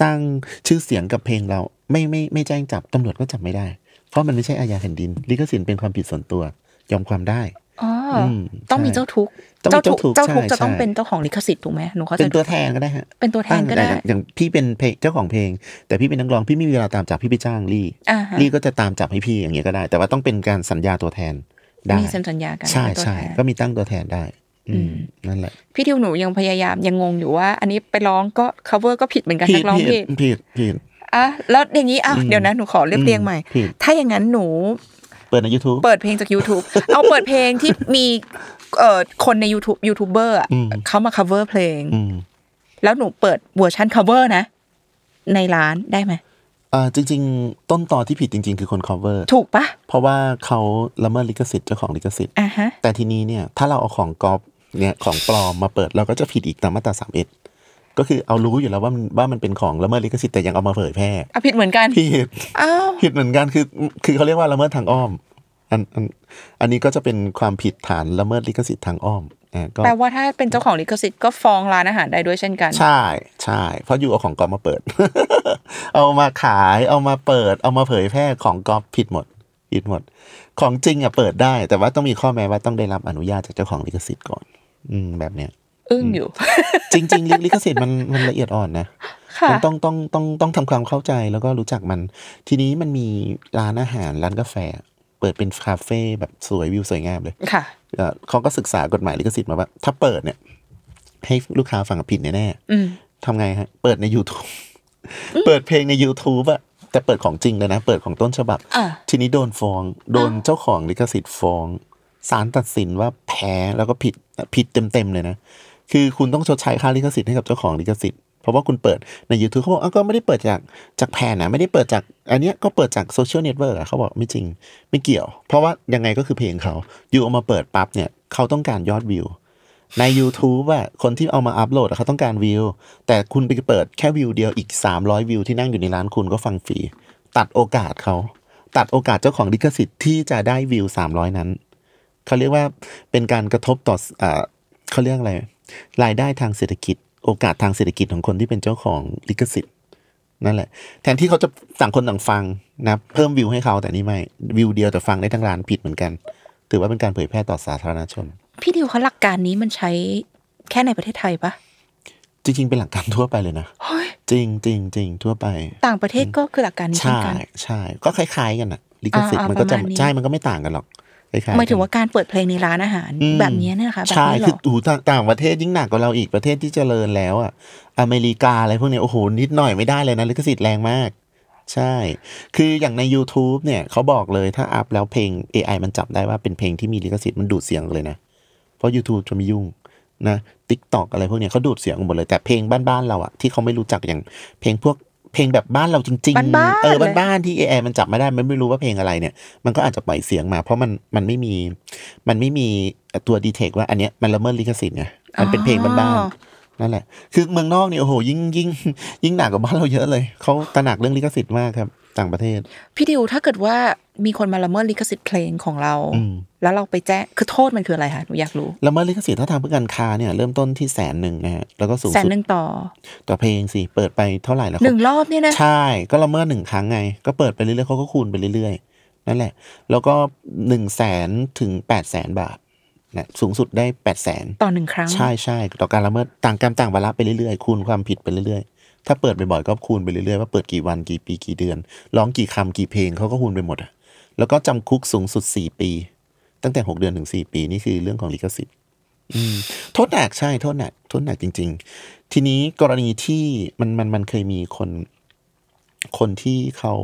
B: สร้างชื่อเสียงกับเพลงเราไม่ไม่ไม่แจ้งจับตำรวจก็จับไม่ได้ เพราะมันไม่ใช่อาญาแผ่นดิน ลิขสิทธิ์เป็นความผิดส่วนตัว ยอมความได้
A: อ๋ออ
B: ม
A: ต้องมี
B: ใช่
A: เจ้าทุกข์
B: ต้องมี เจ้าทุกข์
A: เจ้าทุกข์
B: ใช่
A: จะต้อง
B: ใช่
A: เป็นเจ้าของลิขสิทธิ์ถูกไหมหนูเข้าใจ
B: เป็นตัวแทนก็ได้ฮะ
A: เป็นตัวแทนก็ได้
B: อย่างอย่างพี่เป็นเพลงเจ้าของเพลง แต่พี่เป็นนักร้องพี่ไม่มีเวลาตามจับพี่ไปจ้างลี่
A: อ่าฮะ
B: ลี่ก็จะตามจับให้พี่อย่างเงี้ยก็ได้ แต่ว่าต้องเป็นการสัญญาตัวแทนได้
A: มีเซ็นสัญญากัน
B: ใช่
A: เป็นตัว
B: ใช่
A: แทน
B: ก็มีตั้งตัวแทนได้อืมนั่นแหละ
A: พี่ทิวหนูยังพยายามยังงงอยู่ว่า อันนี้ไปร้องก็ cover ก็ผิดเหมือนกันนักร้องผิด
B: ผิดผิด
A: อะแล้วอย่างนี้อะเดี๋ยวนะหนูขอเรียบเรียงใหม่
B: ผิด
A: ถ้าอย่างนั้นหนู
B: เปิดใน YouTube
A: เปิดเพลงจาก YouTube เอาเปิดเพลงที่มีเอ่อคนใน YouTube YouTuber อะ
B: อืม
A: เขามา cover เพลง
B: อืม
A: แล้วหนูเปิดเวอร์ชัน cover นะ ในร้านได้ไหม
B: อ่าจริง ๆ ต้นตอที่ผิดจริง ๆ คือคน cover
A: ถูกปะ
B: เพราะว่าเขาละเมิดลิขสิทธิ์เจ้าของลิขสิทธิ์
A: อะฮะ
B: แต่ทีนี้เนี่ย ถ้าเราเอาของก๊อปเนี่ยของปลอมมาเปิดเราก็จะผิดอีกตามมาตราสามเอ็ด ก็คือเอารู้อยู่แล้วว่ามันว่ามันเป็นของละเมิดลิขสิทธิ์แต่ยังเอามาเผยแพร่
A: อะผิดเหมือนกัน
B: ผิด
A: อ้าว
B: ผิดเหมือนกันคือ คือเขาเรียกว่าละเมิดทางอ้อมอันอันอันนี้ก็จะเป็นความผิดฐานละเมิดลิขสิทธิ์ทางอ้อมอ่าก็
A: แปลว่าถ้าเป็นเจ้าของลิขสิทธิ์ก็ฟ้องร้านอาหารได้ด้วยเช่นกัน
B: ใช่ใช่เพราะอยู่เอาของก๊อปมาเปิด เอามาขายเอามาเปิด เอามาเผยแพร่ของก๊อปผิดหมดผิดหมด ของจริงอะเปิดได้ แต่ว่าต้องมีข้อแม้ว่าต้องได้รับอนุญาตจากเจ้าของลิขสิทธิ์ก่อน อืมแบบเนี้ย
A: อึ้งอยู่
B: จริงๆลิลิขสิทธิ์มันมันละเอียดอ่อนนะ
A: ค่ะ
B: มันต้องต้องต้องต้องทำความเข้าใจแล้วก็รู้จักมัน ทีนี้มันมีร้านอาหารร้านกาแฟ เปิดเป็นคาเฟ่แบบสวยวิวสวยงามเลย
A: ค่ะ
B: เอ่อเขาก็ศึกษากฎหมายลิขสิทธิ์มาว่า ถ้าเปิดเนี่ย ให้ลูกค้าฟังผิดแน่
A: อืม
B: ๆทำไงฮะ เปิดใน YouTube เปิดเพลงใน YouTube อะแต่เปิดของจริงเลยนะ เปิดของต้นฉบับ
A: อะ
B: ทีนี้โดนฟ้อง โดนเจ้าของลิขสิทธิ์ฟ้องศาลตัดสินว่าแพ้แล้วก็ผิดผิดเต็มๆเลยนะ คือคุณต้องชดใช้ค่าลิขสิทธิ์ให้กับเจ้าของลิขสิทธิ์เพราะว่าคุณเปิดใน YouTube เขาบอกอ้าวก็ไม่ได้เปิดจากจากแผ่นนะไม่ได้เปิดจาก อันเนี้ยก็เปิดจากโซเชียลเน็ตเวิร์กอะเขาบอกไม่จริงไม่เกี่ยว เพราะว่ายังไงก็คือเพลงเขาอยู่เอามาเปิดปั๊บเนี่ยเขาต้องการยอดวิวใน YouTube อะคนที่เอามาอัพโหลดเขาต้องการวิว แต่คุณไปเปิดแค่วิวเดียวอีก 300 วิวที่นั่งอยู่ในร้านคุณก็ฟังฟรี ตัดโอกาสเขา ตัดโอกาสเจ้าของลิขสิทธิ์ที่จะได้วิว 300 นั้น เขาเรียกว่าเป็นการกระทบต่ออเขาเรียกอะไร รายได้ทางเศรษฐกิจ โอกาสทางเศรษฐกิจของคนที่เป็นเจ้าของลิขสิทธิ์นั่นแหละ แทนที่เขาจะต่างคนต่างฟังนะเพิ่มวิวให้เขาแต่นี่ไม่วิวเดียวแต่ฟังได้ทั้งร้านผิดเหมือนกัน ถือว่าเป็นการเผยแพร่ต่อสาธารณชน
A: พี่ดิวเขาหลักการนี้มันใช้แค่ในประเทศไทยปะ
B: จริง ๆ เป็นหลักการทั่วไปเลยนะ
A: เฮ้ย
B: จริงจริงจริงทั่วไป
A: ต่างประเทศก็คือหลักการนี้เช่น
B: ใช่
A: กัน
B: ใช่ก็คล้ายๆกันอะลิขสิทธิ์
A: อ่าๆ
B: มันก็จะ
A: ประมาณนี้
B: ใช่มันก็ไม่ต่างกันหรอกคล้ายๆ
A: หมายถึง
B: กัน
A: ว่าการเปิดเพลงในร้านอาหาร
B: อืม
A: แบบนี้เนี่ยนะคะแบบ
B: ใช่
A: นี้เหร
B: คือ
A: อ
B: อูต่างต่างประเทศยิ่งหนักกว่าเราอีกประเทศที่เจริญแล้วอะอเมริกาอะไรพวกเนี้ยโอ้โหนิดหน่อยไม่ได้เลยนะลิขสิทธิ์แรงมาก ใช่ คืออย่างใน YouTube เนี่ยเขาบอกเลยถ้าอัพแล้วเพลง AI มันจับได้ว่าเป็นเพลงที่มีลิขสิทธิ์มันดูดเสียงเลยนะ เพราะ YouTube จะไม่ยุ่งนะ TikTok อะไรพวกเนี้ยเขาดูดเสียงหมดเลยแต่เพลงบ้านๆเราอะที่เขาไม่รู้จักอย่างเพลงพวก เพลงแบบบ้านเราจริง
A: บ้านๆ
B: เออ
A: เลย
B: บ้านๆที่ AI มันจับไม่ได้มันไม่รู้ว่าเพลงอะไรเนี่ย มันก็อาจจะปล่อยเสียงมา เพราะมันมันไม่มี มันไม่มีตัวดีเทคว่าอันเนี้ยมันละเมิดลิขสิทธิ์ไงมันเป็นเพลงบ้านๆนั่นแหละ คือเมืองนอกเนี่ยโอ้โหยิ่งยิ่งยิ่งหนักกว่าบ้านเราเยอะเลยเขาตระหนักเรื่องลิขสิทธิ์มากครับ ต่างประเทศ
A: พี่ดิวถ้าเกิดว่ามีคนมาละเมิดลิขสิทธิ์เพลงของเรา
B: อืม
A: แล้วเราไปแจ้งคือโทษมันคืออะไรคะหนูอยากรู้
B: ละเมิดลิขสิทธิ์ถ้าทางเพื่อการค้าเนี่ยเริ่มต้นที่แสนหนึ่งนะฮะแล้วก็สูง
A: แสน
B: สุด
A: หนึ่งต่อ
B: ต่อเพลงสิเปิดไปเท่าไหร่แล้ว
A: หนึ่งรอบเนี่ยนะ
B: ใช่ก็ละเมิดหนึ่งครั้งไง ก็เปิดไปเรื่อยๆเขาก็คูณไปเรื่อยๆ นั่นแหละ แล้วก็หนึ่งแสนถึงแปดแสนบาทนะสูงสุดได้แปดแสน
A: ต่อหนึ่งครั้ง
B: ใช่ใช่ต่อการละเมิดต่างกรรมต่างวาระไปเรื่อยๆคูณความผิดไปเรื่อยๆ ถ้าเปิดบ่อยๆก็คูณไปเรื่อยๆว่าเปิดกี่วันกี่ปีกี่เดือน ร้องกี่คำกี่เพลงเขาก็คูณไปหมดอะแล้วก็จำคุกสูงสุดสี่ปี ตั้งแต่หกเดือนถึงสี่ปีนี่คือเรื่องของลิขสิทธิ์อืมโทษหนักใช่โทษหนักโทษหนักจริง ๆ ทีนี้กรณีที่มันมันมันเคยมีคน คนที่เขา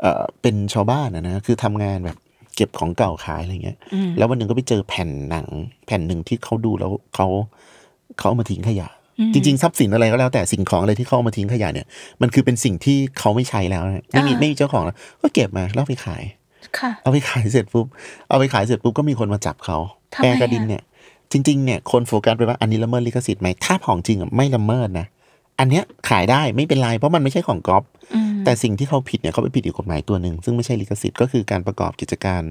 B: เอ่อเป็นชาวบ้านนะนะคือทำงานแบบเก็บของเก่าขายอะไรเงี้ย
A: อืม
B: แล้ววันหนึ่งก็ไปเจอแผ่นหนัง แผ่นหนึ่งที่เขาดูแล้วเขาเขาเอามาทิ้งขยะ
A: อืม
B: จริงๆทรัพย์สินอะไรก็แล้วแต่สิ่งของอะไรที่เขาเอามาทิ้งขยะเนี่ยมันคือเป็นสิ่งที่เขาไม่ใช้แล้วนะไม่มี
A: อ่า
B: ไม่มีเจ้าของแล้วก็เก็บมาแล้วเอาไปขาย
A: ค่ะ
B: เอาไปขายเสร็จปุ๊บเอาไปขายเสร็จปุ๊บก็มีคนมาจับเขา
A: ทำไม
B: แปรกระดิน
A: อะ
B: เนี่ย จริงๆเนี่ยคนโฟกัสไปว่าอันนี้ละเมิดลิขสิทธิ์ไหมถ้าของจริงอะไม่ละเมิดนะอันเนี้ยขายได้ไม่เป็นไรเพราะมันไม่ใช่ของก๊อป
A: อืม
B: แต่สิ่งที่เขาผิดเนี่ยเขาไปผิดอีกกฎหมายตัวหนึ่งซึ่งไม่ใช่ลิขสิทธิ์ก็คือการประกอบกิจการ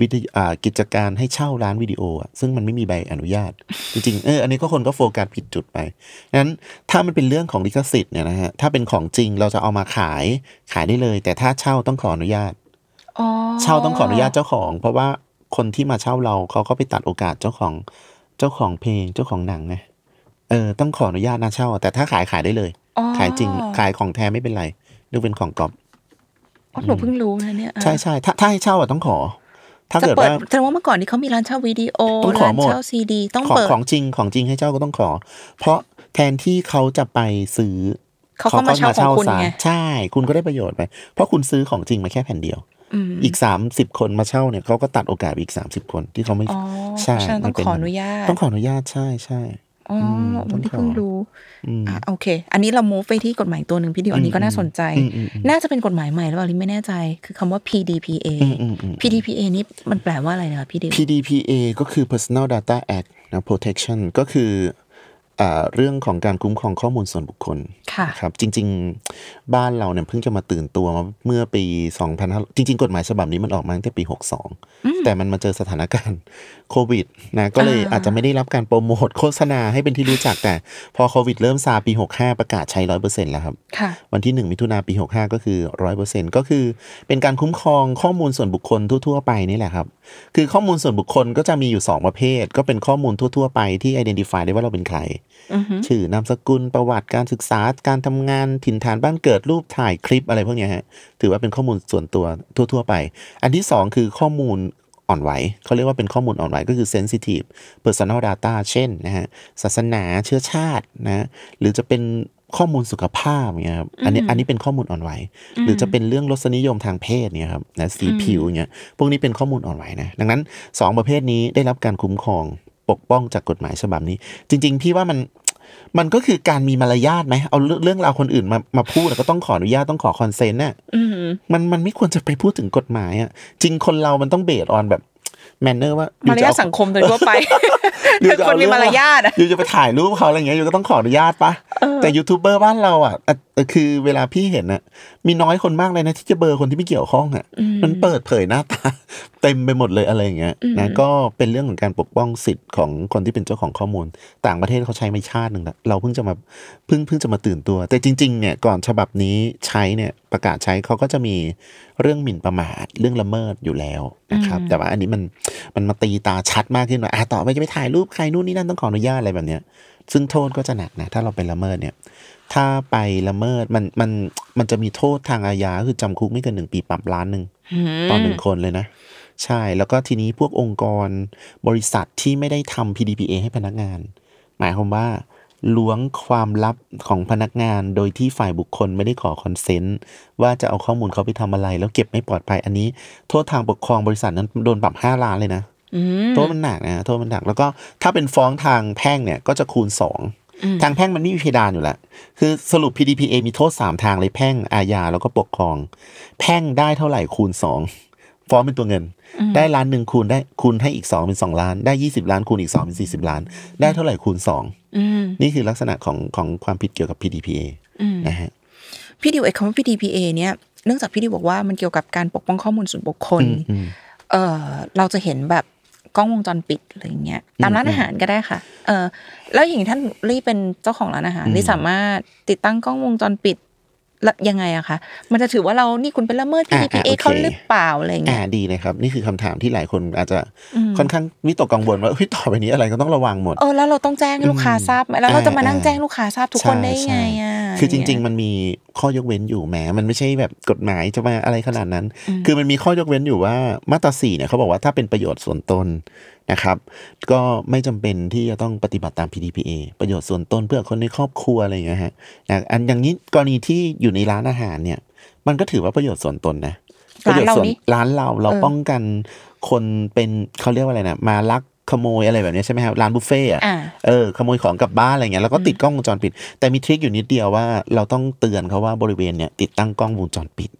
B: วิทยอ่ากิจการให้เช่าร้านวิดีโออะซึ่งมันไม่มีใบอนุญาต จริงๆเอออันนี้ก็คนก็โฟกัสผิดจุดไปงั้นถ้ามันเป็นเรื่องของลิขสิทธิ์เนี่ยนะฮะถ้าเป็นของจริงเราจะเอามาขายขายได้เลย แต่ถ้าเช่าต้องขออนุญาต
A: อ๋อ
B: เช่าต้องขออนุญาตเจ้าของ เพราะว่าคนที่มาเช่าเราเขาก็ไปตัดโอกาสเจ้าของเจ้าของเพลงเจ้าของหนังไงเออต้องขออนุญาตนะเช่า แต่ถ้าขายขายได้เลย
A: อ๋อ
B: ขายจริงขายของแท้ไม่เป็นไร นึกเป็นของก๊อป
A: อ๋อหนูเพิ่งรู้นะเนี่ยอะ
B: ใช่ใช่ถ้าถ้าให้เช่าอะต้องขอ ถ้า
A: จะ
B: เกิด
A: เปิด
B: ว่า
A: แสดงว่าเมื่อก่อนนี้เขามีร้านเช่าวิดีโอ
B: ต้องขอ
A: ร้าน
B: หมด
A: เช่าซีดีต้อง
B: ของ
A: เปิด
B: ของจริงของจริงให้เช่าก็ต้องขอ เพราะแทนที่เขาจะไปซื้อ
A: เขาก็มาเช่าของคุณ
B: ซะ
A: ไง
B: ใช่ คุณก็ได้ประโยชน์ไป เพราะคุณซื้อของจริงมาแค่แผ่นเดียว
A: อืม
B: อีกสามสิบคนมาเช่าเนี่ยเขาก็ตัดโอกาสไปอีกสามสิบคนที่เขาไม่
A: อ๋อ
B: ใช่
A: เพราะฉะนั้นต้อง
B: มันเป็น
A: ขออนุญาต
B: ต้องขออนุญาตใช่ใช่
A: อ๋ออ
B: ม
A: วันที่
B: ต้องขอ
A: เพิ่งรู้
B: อืม
A: อะโอเค อันนี้เรา move ไปที่กฎหมายตัวหนึ่งพี่ดิวอันนี้ก็น่าสนใจ
B: อืมอืมอืม
A: น่าจะเป็นกฎหมายใหม่หรือเปล่าลิไม่แน่ใจ คือคำว่า PDPA
B: อืมอืมอืม
A: PDPA นี่มันแปลว่าอะไรนะคะพี่ดิว
B: PDPA ก็คือ Personal Data Act นะ Protection ก็คืออ่า เรื่องของการคุ้มครองข้อมูลส่วนบุคคล
A: ค่ะ
B: ครับ จริง ๆ บ้านเราเนี่ยเพิ่งจะมาตื่นตัวมาเมื่อปี 2000จริง ๆ กฎหมายฉบับนี้มันออกมาตั้งแต่ปี 62 แต่มันมาเจอสถานการณ์โควิดนะก็เลย
A: อ่า
B: อาจจะไม่ได้รับการโปรโมทโฆษณาให้เป็นที่รู้จักแต่ พอโควิดเริ่มซาปี 65 ประกาศใช้ 100%แล้วครับ
A: ค่ะ
B: วันที่ 1 มิถุนาปี 65 ก็คือ 100%ก็คือเป็นการคุ้มครองข้อมูลส่วนบุคคลทั่ว ๆ ไปนี่แหละครับ คือข้อมูลส่วนบุคคลก็จะมีอยู่ 2 ประเภท ก็เป็นข้อมูลทั่ว ๆ ไปที่ identify ได้ว่าเราเป็นใคร
A: อือฮึ
B: ชื่อนามสกุลประวัติการศึกษาการทำงานถิ่นฐานบ้านเกิดรูปถ่ายคลิปอะไรพวกเนี้ยฮะถือว่าเป็นข้อมูลส่วนตัวทั่ว ๆ ไป อันที่ 2 คือข้อมูลอ่อนไหวเขาเรียกว่าเป็นข้อมูลอ่อนไหวก็คือ sensitive personal data เช่นนะฮะศาสนาเชื้อชาตินะหรือจะเป็นข้อมูลสุขภาพเนี่ยครับอันนี้อันนี้เป็นข้อมูลอ่อนไหว หรือจะเป็นเรื่องรสนิยมทางเพศเนี่ยครับนะสีผิวเนี่ยพวกนี้เป็นข้อมูลอ่อนไหวนะดังนั้นสองประเภทนี้ได้รับการคุ้มครอง ปกป้องจากกฎหมายฉบับนี้ จริง ๆ พี่ว่ามันมันก็คือการมีมารยาทไหมเอาเรื่องเรื่องราวคนอื่นมามาพูดแล้วก็ต้องขออนุญาตต้องขอคอนเซนต์น่ะ
A: อืม
B: มันมันไม่ควรจะไปพูดถึงกฎหมายอะจริงคนเรามันต้องเบสออนแบบ แมนเนอร์ว่า
A: มารยาทสังคมโดยทั่วไป
B: อยู่
A: เป็น
B: จะ
A: คน
B: เอ
A: มี
B: เอง
A: มารยาทอะ
B: อยู่จะไปถ่ายรูปเขาอะไรเงี้ยอยู่ก็ต้องขออนุญาตปะแต่ยูทูบเบอร์บ้านเราอะอะเออคือเวลาพี่เห็นอะ มีน้อยคนมากเลยนะที่จะเบอร์คนที่ไม่เกี่ยวข้องอะ มันเปิดเผยหน้าตา เต็มไปหมดเลยอะไรอย่างเงี้ยนะก็เป็นเรื่องของการปกป้องสิทธิ์ของคนที่เป็นเจ้าของข้อมูล ต่างประเทศเขาใช้มาชาติหนึ่งแล้วเราเพิ่งจะมาเพิ่งเพิ่งจะมาตื่นตัว แต่จริง ๆ เนี่ยก่อนฉบับนี้ใช้เนี่ย ประกาศใช้เขาก็จะมีเรื่องหมิ่นประมาทเรื่องละเมิดอยู่แล้วนะครับ แต่ว่าอันนี้มันมันมาตีตาชัดมากขึ้นว่าอะต่อไปจะไปถ่ายรูปใครนู่นนี่นั่นต้องขออนุญาตอะไรแบบเนี้ย ซึ่งโทษก็จะหนักนะถ้าเราไปละเมิดเนี่ย ถ้าไปละเมิดมันมันมันจะมีโทษทางอาญาก็คือจำคุกไม่เกินหนึ่งปีปรับล้านหนึ่งต่อหนึ่งคนเลยนะใช่แล้วก็ทีนี้พวกองค์กรบริษัทที่ไม่ได้ทำ PDPA ให้พนักงาน หมายความว่า ล้วงความลับของพนักงานโดยที่ฝ่ายบุคคลไม่ได้ขอคอนเซนต์ว่าจะเอาข้อมูลเขาไปทำอะไร แล้วเก็บไม่ปลอดภัยอันนี้ โทษทางปกครองบริษัทนั้นโดนปรับห้าล้านเลยนะโทษมันหนักนะโทษมันหนัก แล้วก็ถ้าเป็นฟ้องทางแพ่งเนี่ยก็จะคูณสองทางแพ่งมันไม่มีเพดานอยู่แล้ว คือสรุป PDPA มีโทษสามทางเลยแพ่งอาญาแล้วก็ปกครอง แพ่งได้เท่าไหร่คูณสอง ฟ้องเป็นตัวเงิน ได้ล้านหนึ่งคูณได้คูณให้อีกสองเป็นสองล้าน ได้ยี่สิบล้านคูณอีกสองเป็นสี่สิบล้าน ได้เท่าไหร่คูณสองนี่คือลักษณะของของความผิดเกี่ยวกับ PDPA นะฮะ
A: พี่ดิวไอ้คำว่า PDPA เนี่ยเนื่องจากพี่ดิวบอกว่ามันเกี่ยวกับการปกป้องข้อมูลส่วนบุคคลเออเราจะเห็นแบบกล้องวงจรปิดอะไรอย่างเงี้ยตามร้านอาหารก็ได้ค่ะ เออแล้วอย่างท่านรีเป็นเจ้าของร้านอาหารที่สามารถติดตั้งกล้องวงจรปิดแล้ว ยังไงอะคะมันจะถือว่าเรานี่คุณเป็นละเมิด
B: อะ
A: PDPA
B: อะโอเค
A: เขาหรือเปล่าอะไรอย่าง
B: อ่า
A: เงี้ย
B: ดีเลยครับ นี่คือคำถามที่หลายคนอาจจะค่อนข้างวิตกกังวลว่าเฮ้ยต่อไปนี้อะไรก็ต้องระวังหมด
A: เออแล้วเราต้องแจ้งให้ลูกค้าทราบไหมแล้วเราจะมานั่ง
B: อ่า
A: แจ้งลูกค้าทราบทุกคนได้ยังไงอะ
B: ใช่คือจริง ๆ มันมีข้อยกเว้นอยู่แหมมันไม่ใช่แบบกฎหมายจะมาอะไรขนาดนั้น คือมันมีข้อยกเว้นอยู่ว่ามาตราสี่เนี่ยเขาบอกว่าถ้าเป็นประโยชน์ส่วนตน นะครับ ก็ไม่จำเป็นที่จะต้องปฏิบัติตาม PDPA ประโยชน์ส่วนตนเพื่อคนในครอบครัวอะไรอย่างเงี้ยฮะอย่างอันอย่างนี้กรณีที่อยู่ในร้านอาหารเนี่ย มันก็ถือว่าประโยชน์ส่วนตนนะประ
A: ร้าน
B: โยชน์
A: เรา
B: ส่วน
A: นี่
B: ร้านเราเรา
A: เออ
B: ป้องกันคนเป็นเขาเรียกว่าอะไรนะมาลักขโมยอะไรแบบนี้ใช่ไหมครับร้านบุฟเฟ่ต์อะ
A: อ่า
B: เออขโมยของกลับบ้านอะไรเงี้ยแล้วก็ติดกล้องวงจรปิด แต่มีทริคอยู่นิดเดียวว่าเราต้องเตือนเขาว่าบริเวณเนี่ยติดตั้งกล้องวงจรปิด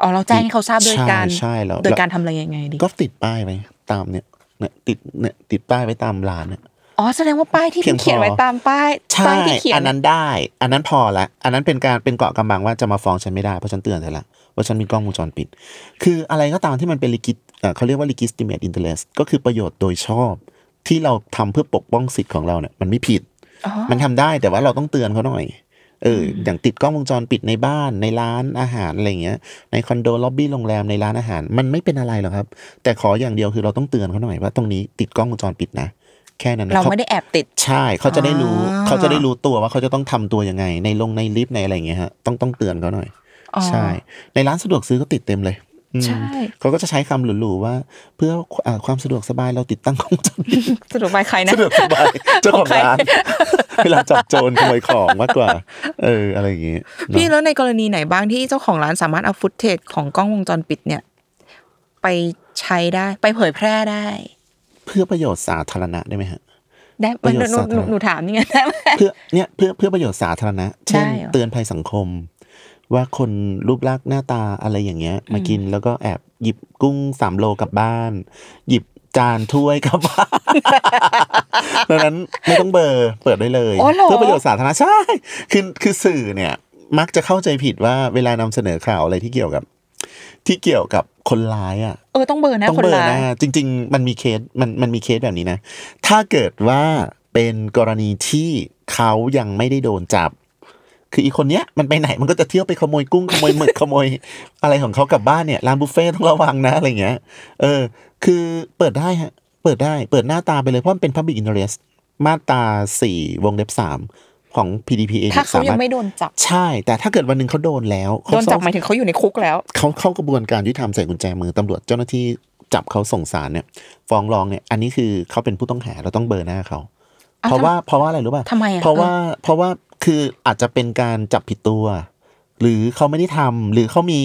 A: อ๋อเราแจ้งให้เขาทราบโดยการ
B: ใช่ใช่แล้ว
A: โดยการทำอะไรยังไงดี
B: ก็ติดป้ายไว้ตามเนี่ย เนี่ยติดเนี่ยติดป้ายไว้ตามร้านเนี่ย
A: อ๋อแสดงว่าป้ายที่
B: เพียงพอ
A: เขียนไว้ตามป้าย
B: ใช่
A: ป้ายที่เขียน
B: อันนั้นได้ อันนั้นพอละ อันนั้นเป็นการเป็นเกาะกำบังว่าจะมาฟ้องฉันไม่ได้เพราะฉันเตือนเธอละว่าฉันมีกล้องวงจรปิด คืออะไรก็ตามที่มันเป็นลิกิตเขาเรียกว่า legitimate interest ก็คือประโยชน์โดยชอบ ที่เราทำเพื่อปกป้องสิทธิ์ของเราเนี่ยมันไม่ผิด
A: อ๋อ
B: มันทำได้แต่ว่าเราต้องเตือนเขาหน่อย เอออย่างติดกล้องวงจรปิดในบ้านในร้านอาหารอะไรเงี้ย ในคอนโดล็อบบี้โรงแรมในร้านอาหาร มันไม่เป็นอะไรหรอกครับ แต่ขออย่างเดียวคือเราต้องเตือนเขาหน่อยว่าตรงนี้ติดกล้องวงจรปิดนะแค่นั้นนะ
A: เรา
B: ข
A: ไม่ได้แอบติด
B: ใช่เขาจะได้รู้
A: อ๋อ
B: เขาจะได้รู้ตัวว่าเขาจะต้องทำตัวยังไง ในลงในลิฟต์ในอะไรอย่างเงี้ยฮะต้องต้องเตือนเขาหน่อย
A: อ๋อ
B: ใช่ ในร้านสะดวกซื้อก็ติดเต็มเลยอืม
A: ใช่
B: เขาก็จะใช้คำหรูๆว่า เพื่ออ่าความสะดวกสบายเราติดตั้งกล้องวงจรปิด
A: สรุปไปใครนะ
B: สะดวกสบายเจ้าของร้านเวลาจับโจรขโมยของมากกว่า เอออะไรอย่างงี้เนอะ
A: พี่แล้วในกรณีไหนบ้างที่เจ้าของร้านสามารถเอาฟุตเทจของกล้องวงจรปิดเนี่ย ไปใช้ได้ไปเผยแพร่ได้
B: เพื่อประโยชน์สาธารณะได้ไหมฮะ
A: ได้
B: ประโยชน์
A: หนู
B: สาธารณะ
A: หนูหนูถามนี่ไงได้ไหม
B: เพื่อเนี่ยเพื่อเพื่อประโยชน์สาธารณะ เช่น
A: ได้เหรอ
B: เตือนภัยสังคม ว่าคนรูปลักษณ์หน้าตาอะไรอย่างเงี้ย มากินแล้วก็แอบหยิบกุ้งสามโลลับบ้าน หยิบจานถ้วยกลับบ้านดังนั้นไม่ต้องเบลอเปิดได้เลย
A: อ๋อเหรอ
B: เพื่อประโยชน์สาธารณะใช่คือคือสื่อเนี่ย มักจะเข้าใจผิดว่าเวลานำเสนอข่าวอะไรที่เกี่ยวกับ ที่เกี่ยวกับคนร้ายอะ
A: เออต้องเบอร์นะ
B: ต้อง
A: คน
B: เบอร์
A: ร้า
B: ห
A: ย
B: น้าจริง ๆ มันมีเคสมันมันมีเคสแบบนี้นะ ถ้าเกิดว่าเป็นกรณีที่เขายังไม่ได้โดนจับ คืออีกคนเนี้ยมันไปไหนมันก็จะเที่ยวไปขโมยกุ้งขโมยหมึกขโมย อะไรของเขากลับบ้านเนี่ยร้านบุฟเฟ่ต์ต้องระวังนะอะไรเงี้ย เออ คือเปิดได้ฮะ เปิดได้ เปิดหน้าตาไปเลยเพราะมันเป็น Public Interest มาตราสี่วงเล็บสามของ PDPA
A: ถ้าเขายัง
B: สรถ
A: ไม่โดนจับ
B: ใช่ แต่ถ้าเกิดวันหนึ่งเขาโดนแล้วเขา
A: โดนจับ
B: เข้า
A: หมายถึงเขาอยู่ในคุกแล้ว
B: เขาเข้ากระบวนการยุติธรรมใส่กุญแจมือตำรวจเจ้าหน้าที่จับเขาส่งสารเนี่ย ฟ้องร้องเนี่ย อันนี้คือเขาเป็นผู้ต้องหาเราต้องเบอร์หน้าเขา
A: อ้าว
B: เพราะว่าเพราะว่าอะไรรู้ป่ะ
A: ทำไมอะ
B: เพราะว่าเพราะว่า คืออาจจะเป็นการจับผิดตัว หรือเขาไม่ได้ทำหรือเขามี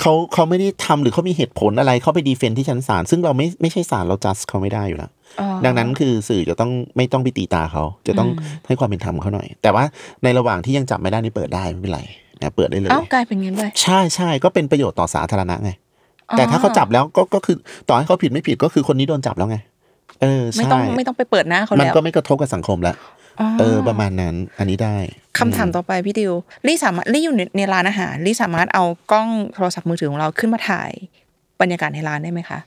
B: เขาเขาไม่ได้ทำหรือเขามีเหตุผลอะไรเขาไปดีเฟนต์ที่ชั้นศาลซึ่งเราไม่ไม่ใช่ศาลเราจัดเขาไม่ได้อยู่แล้ว
A: อ๋อ
B: ดังนั้นคือสื่อจะต้องไม่ต้องไปตีตาเขาจะต้องให้ความเป็นธรรมเขาหน่อย แต่ว่าในระหว่างที่ยังจับไม่ได้นี่เปิดได้ไม่เป็นไรนะเปิดได้เลย
A: เอ้ากลายเป็นงั้นเลย
B: ใช่ใช่ก็เป็นประโยชน์ต่อสาธารณะไงแต่ถ้าเขาจับแล้วก็ก็คือต่อให้เขาผิดไม่ผิดก็คือคนนี้โดนจับแล้วไงเออ
A: ไม่
B: ใช่
A: ต้องไม่ต้องไปเปิดหน้าเขา
B: มัน
A: แล้ว
B: ก็ไม่กระทบกับสังคมแล้ว เออประมาณนั้น อันนี้ได้
A: คำถามต่อไปพี่ดิวลี่สามารถลี่อยู่ในในร้านอาหารลี่สามารถเอากล้องโทรศัพท์มือถือของเราขึ้นมาถ่ายบรรยากาศในร้านได้ไหมคะ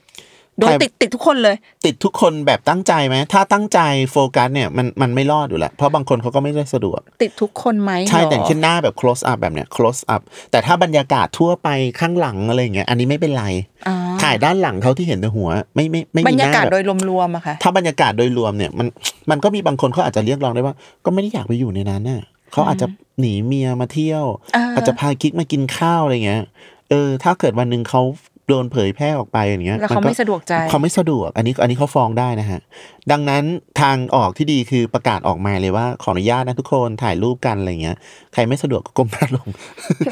A: โดย
B: ถ่าย
A: ติดติดทุกคนเลย
B: ติดทุกคนแบบตั้งใจไหมถ้าตั้งใจโฟกัสเนี่ยมันมันไม่รอดอยู่แล้วเพราะบางคนเขาก็ไม่ได้สะดวก
A: ติดทุกคนไหม
B: ใช่
A: หรอ
B: แต่งขึ้นหน้าแบบ close up แบบเนี้ย close up แต่ถ้าบรรยากาศทั่วไปข้างหลังอะไรอย่างเงี้ยอันนี้ไม่เป็นไร
A: อ่า
B: ถ่ายด้านหลังเขาที่เห็นแต่หัว ไม่ไม่ไม่
A: บร
B: มี
A: ร
B: ห
A: ยา
B: น้ากา
A: ศ
B: แบบ
A: โดยรวมๆอะค่ะ
B: ถ้าบรรยากาศโดยรวมเนี่ยมันมันก็มีบางคนเขาอาจจะเรียกร้องได้ว่า ก็ไม่ได้อยากไปอยู่ในนั้นน่ะเขาอาจจะหนีเมียมาเที่ยว
A: อ่า
B: อาจจะพากิ๊กมากินข้าวอะไรเงี้ยเออถ้าเกิดวันหนึ่งเขา โดนเผยแพร่ออกไปอย่างเงี้ย
A: แล้วเขา
B: นก็
A: ไม่สะดวกใจ
B: เขาไม่สะดวก อันนี้อันนี้เขาฟ้องได้นะฮะ ดังนั้นทางออกที่ดีคือประกาศออกมาเลยว่าขออนุญาตนะทุกคนถ่ายรูปกันอะไรเงี้ยใครไม่สะดวกก็ก้มหน้าลง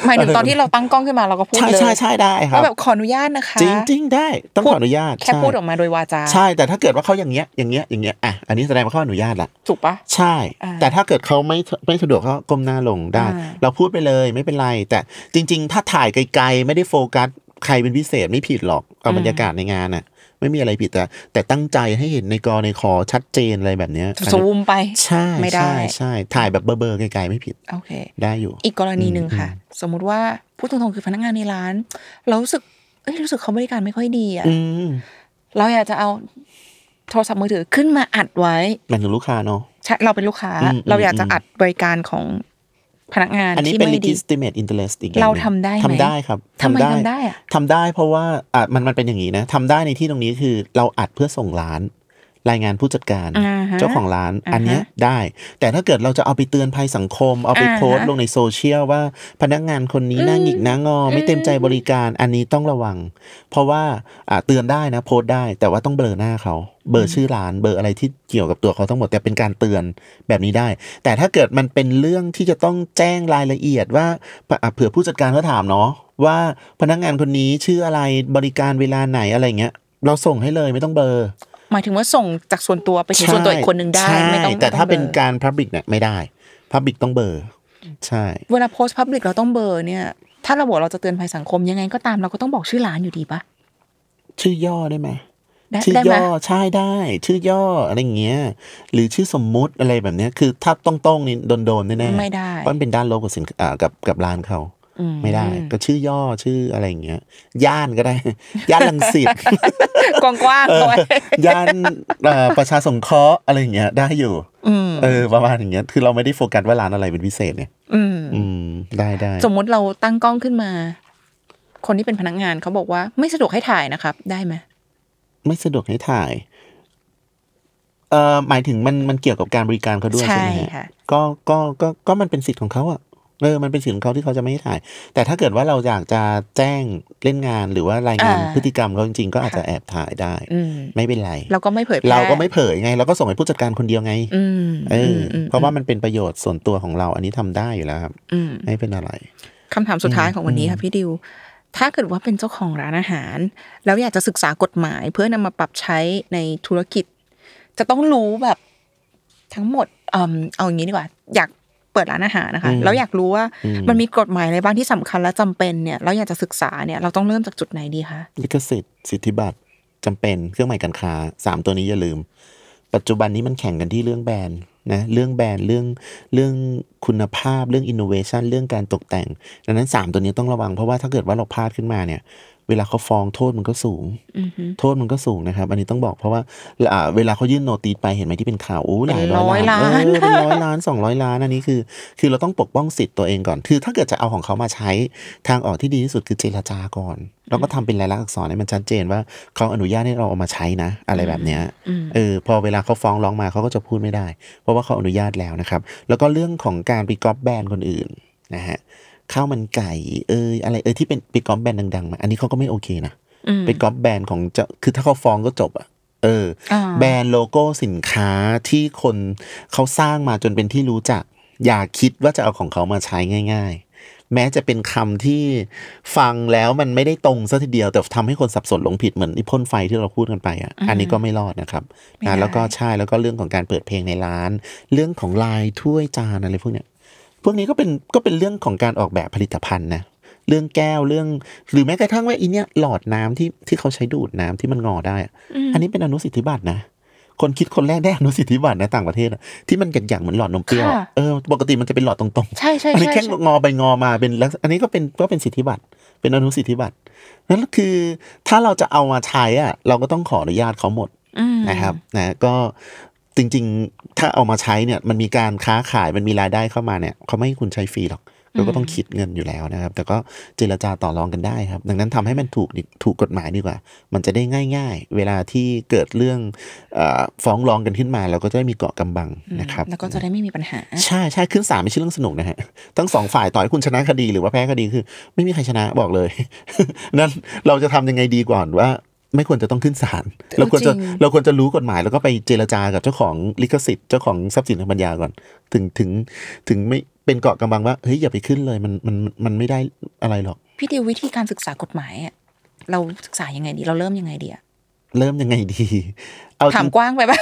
A: หมายถึงตอนที่เราตั้งกล้องขึ้นมาเราก็พูด
B: ใช่
A: เลย
B: ใช่ใช่ได้ครับ
A: ว่าแบบขออนุญาตนะคะ
B: จริงจริงได้ต้องขออนุญาต
A: แค่
B: ใช่
A: พูดออกมาโดยวาจา
B: ใช่แต่ถ้าเกิดว่าเขาอย่างเงี้ยอย่างเงี้ยอย่างเงี้ยอะอันนี้แสดงว่าเขาอนุญาตละ
A: ถูกปะ
B: ใช่
A: อ่า
B: แต่ถ้าเกิดเขาไม่ไม่สะดวกก็ก้มหน้าลงได้
A: อ่า
B: เราพูดไปเลยไม่เป็นไร แต่จริง ๆ ถ้าถ่ายไกลๆไม่ได้โฟกัส ใครเป็นพิเศษไม่ผิดหรอกเอาบรรยากาศในงานน่ะไม่มีอะไรผิดแต่แต่ตั้งใจให้เห็นในกอในคอชัดเจนอะไรแบบเนี้ย
A: ซูมไป
B: ใช่
A: ไม่ได้
B: ใช่ใช่ถ่ายแบบเบอร์ๆไกลๆไม่ผิด
A: โอเค
B: ได้อยู่
A: อีกกรณีหนึ่งค่ะ สมมุติว่าพูดตรงๆคือพนักงานในร้านเรารู้สึกเอ้ยรู้สึกเขาบริการไม่ค่อยดีอะ
B: อืม
A: เราอยากจะเอาโทรศัพท์มือถือขึ้นมาอัดไว้
B: หมันถึงลูกค้าเนาะ
A: ใช่เราเป็นลูกค้า
B: อืม
A: เราอยากจะ
B: อืม
A: อัดบริการของ พนักงาน
B: อันนี้
A: ที่
B: เป็น
A: ไม่ดี
B: legitimate interest อีกอย่างห
A: เรา
B: นึ่ง
A: ทำได้ไหม
B: ทำได้ครับ
A: ทำไมทำได้อะ
B: ทำได้เพราะว่าอะมันมันเป็นอย่างนี้นะทำได้ในที่ตรงนี้คือเราอัดเพื่อส่งร้าน รายงานผู้จัดการ
A: อ่าฮะ
B: เจ้าของร้าน
A: อ่าฮะ
B: อันเนี้ยได้ แต่ถ้าเกิดเราจะเอาไปเตือนภัยสังคม เอาไป
A: อ่าฮะ
B: โพสต์ลงในโซเชียลว่าพนักงานคนนี้หน้าหงิกหน้างอ ไม่เต็มใจบริการอันนี้ต้องระวัง เพราะว่าอ่าเตือนได้นะโพสต์ได้ แต่ว่าต้องเบลอหน้าเขาเบอร์ชื่อร้านเบอร์อะไรที่เกี่ยวกับตัวเขาทั้งหมดแต่เป็นการเตือนแบบนี้ได้ แต่ถ้าเกิดมันเป็นเรื่องที่จะต้องแจ้งรายละเอียดว่าอะเผื่อผู้จัดการเขาถามเนาะว่าพนักงานคนนี้ชื่ออะไรบริการเวลาไหนอะไรเงี้ยเราส่งให้เลยไม่ต้องเบลอร์
A: หมายถึงว่าส่งจากส่วนตัวไปถึงส่วนตัวอีกคนหนึ่งได้
B: ใช่
A: ไม่ต้อง
B: แต่ถ้า
A: ไม่
B: เป็น
A: องบลอ
B: การ Public เนี่ยไม่ได้ Public ต้องเบอร์ ใช่
A: เวลาโพสต์พับลิกเราต้องเบอร์เนี่ย ถ้าเราบอกเราจะเตือนภัยสังคมยังไงก็ตามเราก็ต้องบอกชื่อร้านอยู่ดีปะ
B: ชื่อย่อได้ไหม
A: ได้
B: ชื่อ
A: ได้ไหม
B: ย่อใช่ได้ ชื่อย่ออะไรอย่างเงี้ย หรือชื่อสมมุติอะไรแบบเนี้ยคือถ้าต้องต้องๆนี่โดนโดนๆแน่ๆ
A: ไม่ได้
B: เพราะมันเป็นด้านลบกับสินอ่ากับกับร้านเขา
A: อื
B: ไม่ได้ ก็ชื่อย่อชื่ออะไรอย่างเงี้ยย่านก็ได้ ย่านลังสิต
A: กว้างๆ
B: เอ
A: เอา
B: อ
A: ไว้
B: ย่านเอ่อประชาสงเคราะห์อะไรอย่างเงี้ยได้อยู่
A: อืม
B: เออประมาณอย่างเงี้ยคือเราไม่ได้โฟกัสว่าร้านอะไรเป็นพิเศษเนี่ย
A: อืม
B: อืมได้ได้
A: สมมุติเราตั้งกล้องขึ้นมา คนที่เป็นพนักงานเขาบอกว่าไม่สะดวกให้ถ่ายนะครับ ได้ไหม
B: ไม่สะดวกให้ถ่ายเอ่อหมายถึงมันมันเกี่ยวกับการบริการเขาด้วยใช่ไหมฮะ
A: ค่ะ
B: ก็ก็ก็ก็มันเป็นสิทธิ์ของเขาอะ เออมันเป็นสิทธิ์ของเขาที่เขาจะไม่ให้ถ่าย แต่ถ้าเกิดว่าเราอยากจะแจ้งเล่นงานหรือว่ารายงาน
A: อ่า
B: พฤติกรรมเขาจริงๆ ก็อาจจะ
A: ค่ะ
B: แอบถ่ายได้
A: อืม
B: ไม่เป็นไร
A: เราก็ไม่เผยแพร่
B: เราก็ไม่เผยไงเราก็ส่งให้ผู้จัดการคนเดียวไง
A: อืม
B: เอออ
A: ม
B: เพราะว่ามันเป็นประโยชน์ส่วนตัวของเราอันนี้ทำได้อยู่แล้วครับ
A: อืม
B: ไม่เป็นอะไร
A: คำถามสุดท้ายของวันนี้ค่ะพี่ดิว ถ้าเกิดว่าเป็นเจ้าของร้านอาหาร แล้วอยากจะศึกษากฎหมาย เพื่อนำมาปรับใช้ในธุรกิจ จะต้องรู้แบบทั้งหมดเอมเอาอย่างนี้ดีกว่า อยาก เปิดร้านอาหารนะคะ
B: อืม
A: แล้วอยากรู้ว่า
B: อืม
A: มันมีกฎหมายอะไรบ้างที่สำคัญและจำเป็นเนี่ยเราอยากจะศึกษาเนี่ยเราต้องเริ่มจากจุดไหนดีคะ
B: ลิขสิทธิ์สิทธิบัตรจำเป็นเครื่องหมายการค้าสามตัวนี้อย่าลืม ปัจจุบันนี้มันแข่งกันที่เรื่องแบรนด์นะเรื่องแบรนด์เรื่องเรื่องคุณภาพเรื่องอินโนเวชันเรื่องการตกแต่ง ดังนั้นสามตัวนี้ต้องระวังเพราะว่าถ้าเกิดว่าเราพลาดขึ้นมาเนี่ย เวลาเขาฟ้องโทษมันก็สูง
A: อือฮึ
B: โทษมันก็สูงนะครับ อันนี้ต้องบอกเพราะว่าอ่าเวลาเขายื่นโนติสไปเห็นไหมที่เป็นข่าวโอ้หลายร้อยล้าน
A: เป็นร้อยล้าน
B: เออเป็นร้อยล้านสองร้อยล้านอันนี้คือ คือเราต้องปกป้องสิทธิ์ตัวเองก่อน คือถ้าเกิดจะเอาของเขามาใช้ทางออกที่ดีที่สุดคือเจรจาก่อนแล้วก็ทำเป็นลายลักษณ์อักษรให้มันชัดเจนว่าเขาอนุญาตให้เราเอามาใช้นะ อะไรแบบเนี้ย
A: อืม
B: เออพอเวลาเขาฟ้องร้องมาเขาก็จะพูดไม่ได้ เพราะว่าเขาอนุญาตแล้วนะครับ แล้วก็เรื่องของการไปก๊อปแบรนด์คนอื่นนะฮะ ข้าวมันไก่เอยอะไรเอยที่เป็นไปก๊อปแบรนด์ดังๆมาอันนี้เขาก็ไม่โอเคนะ
A: อืม
B: ไปก๊อปแบรนด์ของเจ้าคือถ้าเขาฟ้องก็จบอะเออ
A: อ่า
B: แบรนด์โลโก้สินค้าที่คนเขาสร้างมาจนเป็นที่รู้จัก อย่าคิดว่าจะเอาของเขามาใช้ง่าย ๆ แม้จะเป็นคำที่ฟังแล้วมันไม่ได้ตรงซะทีเดียว แต่ทำให้คนสับสนหลงผิดเหมือนไอ้พ่นไฟที่เราพูดกันไปอะ อันนี้ก็ไม่รอดนะครับ
A: ไม่ได้
B: นะแล้วก็ใช่แล้วก็เรื่องของการเปิดเพลงในร้าน เรื่องของลายถ้วยจานอะไรพวกเนี้ย พวกนี้ก็เป็นก็เป็นเรื่องของการออกแบบผลิตภัณฑ์นะเรื่องแก้วเรื่อง หรือแม้กระทั่งว่าอีเนี่ยหลอดน้ำที่ที่เขาใช้ดูดน้ำที่มันงอได้อะอันนี้เป็นอนุสิทธิบัตรนะคนคิดคนแรกได้อนุสิทธิบัตรในต่างประเทศอะที่มันหยักๆเหมือนหลอดนมเปรี้ยวอะ
A: ค่ะ
B: เออปกติมันจะเป็นหลอดตรงๆ
A: ใช่ใช่
B: อันนี้
A: ใช่
B: แค่
A: ใช่
B: งอไปงอมาเป็นลักษณะอันนี้ก็เป็นก็เป็นสิทธิบัตรเป็นอนุสิทธิบัตรนั่นคือถ้าเราจะเอามาใช้อะเราก็ต้องขออนุญาตเขาหมด
A: อืม
B: นะครับนะก็ จริง ๆ ถ้าเอามาใช้เนี่ย มันมีการค้าขายมันมีรายได้เข้ามาเนี่ยเขาไม่ให้คุณใช้ฟรีหรอกเราก็ต้องคิดเงินอยู่แล้วนะครับ แต่ก็เจรจาต่อรองกันได้ครับ ดังนั้นทำให้มันถูกดิถูกกฎหมายดีกว่า มันจะได้ง่าย ๆ เวลาที่เกิดเรื่องเออฟ้องร้องกันขึ้นมา เราก็จะได้มีเกาะกำบังนะครับ
A: แล้วก็จะได้ไม่มีปัญหา
B: ใช่ใช่ขึ้นศาลไม่ใช่เรื่องสนุกนะฮะทั้งสองฝ่ายต่อให้คุณชนะคดีหรือว่าแพ้คดีคือ ไม่มีใครชนะบอกเลย นั้นเราจะทำยังไงดีก่อนว่า ไม่ควรจะต้องขึ้นศาลเราควรจะ
A: จริง
B: เราควรจะรู้กฎหมายแล้วก็ไปเจรจากับเจ้าของลิขสิทธิ์เจ้าของทรัพย์สินทางปัญญาก่อน ถึงถึงถึงไม่เป็นเกาะกำบังว่าเฮ้ยอย่าไปขึ้นเลยมันมันมันไม่ได้อะไรหรอก
A: พี่ดิววิธีการศึกษากฎหมายอะเราศึกษายังไงดี เราเริ่มยังไงดีอะ
B: เริ่มยังไงดี เอาจ
A: ถาม
B: ริง
A: กว้างไปปะ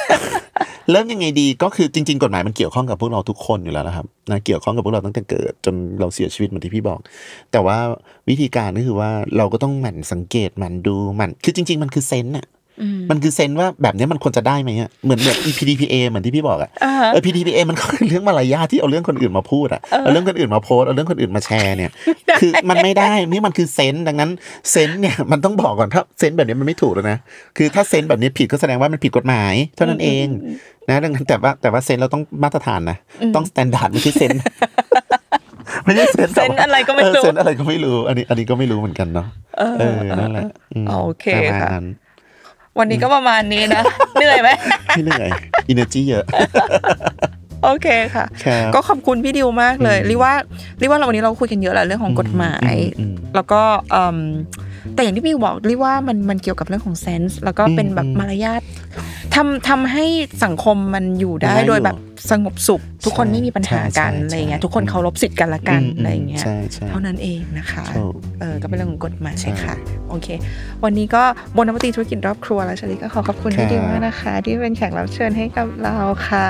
B: เริ่มยังไงดีก็คือจริง ๆ กฎหมายมันเกี่ยวข้องกับพวกเราทุกคนอยู่แล้วนะครับนะเกี่ยวข้องกับพวกเราตั้งแต่เกิด จนเราเสียชีวิตเหมือนที่พี่บอก แต่ว่าวิธีการก็คือว่าเราก็ต้องหมั่นสังเกตหมั่นดูหมั่นคือจริง ๆ มันคือ sense อะ
A: อื ม
B: มันคือ sense ว่าแบบเนี้ยมันควรจะได้ไหมอะเหมือนแบบ PDPA เหมือนที่พี่บอกอะ
A: อ่า
B: เออ PDPA มันก็คือเรื่องมารยาทที่เอาเรื่องคนอื่นมาพูดอะเอาเรื่องคนอื่นมาโพสต์เอาเรื่องคนอื่นมาแชร์เนี่ย คือมันไม่ได้นี่มันคือ sense ดังนั้น sense เนี่ยมันต้องบอกก่อนถ้า sense แบบนี้มันไม่ถูกแล้วนะคือถ้า sense แบบนี้ผิดก็แสดงว่ามันผิดกฎหมาย เท่านั้นเองนะดังนั้นแต่ว่าแต่ว่า sense เราต้องมาตรฐานนะต้อง standard ไม่ใช่ sense ไม่ใช่
A: sense sense อะไรก็ไม่รู้
B: เออ sense อะไรก็ไม่รู้ อันนี้อันนี้ก็ไม่รู้เหมือนกันเนาะเออนั่นแหละม
A: โอเค
B: ประมาณ
A: ค่ะ
B: นั้น
A: วันนี้ก็ประมาณนี้นะ เหนื่อยไหม
B: ไม่เหนื่อย energy เยอะ
A: โอเคค่ะ
B: ครับ
A: ก็ขอบคุณพี่ดิวมากเลยพี่ว่าพี่ว่าเราวันนี้เราคุยกันเยอะแหละเรื่องของกฎหมาย
B: อืม
A: แล้วก็เอิ่มแต่อย่างที่พี่บอกพี่ว่ามันมันเกี่ยวกับเรื่องของ sense แล้วก็เป็นแบบ
B: อืม
A: มารยาท ทำทำให้สังคมมันอยู่ได้
B: ได้อยู่
A: โดยแบบสงบสุข ทุกคน
B: ใช่
A: ไม่มีปัญหากัน
B: ใช่ใช่
A: อะไรเงี้ย
B: ใช่
A: ทุกคนเคารพสิทธิ์กันละกัน
B: อืม
A: อะไรเงี้ย
B: ใช่ใช่
A: เท่านั้นเองนะคะ
B: ถูก
A: เออก็เป็นเรื่องของกฎหมาย
B: ใช่
A: ค่ะ โอเค วันนี้ก็บนนวัตรีธุรกิจรอบครัวแล้วชลิก็ขอขอบคุณ
B: ครับ
A: พี่ดิวมากนะคะ ที่เป็นแขกรับเชิญให้กับเราค่ะ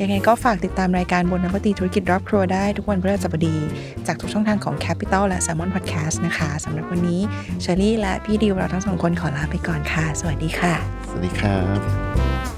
A: ยังไงก็ฝากติดตามรายการบนนวัตรีธุรกิจรอบครัวได้ทุกวันพฤหัสบดี จากทุกช่องทางของ Capital และ Salmon Podcast นะคะสำหรับวันนี้เชอรี่และพี่ดิวเราทั้งสองคนขอลาไปก่อนค่ะ สวัสดีค่ะ
B: สวัสดีครับ Thank you.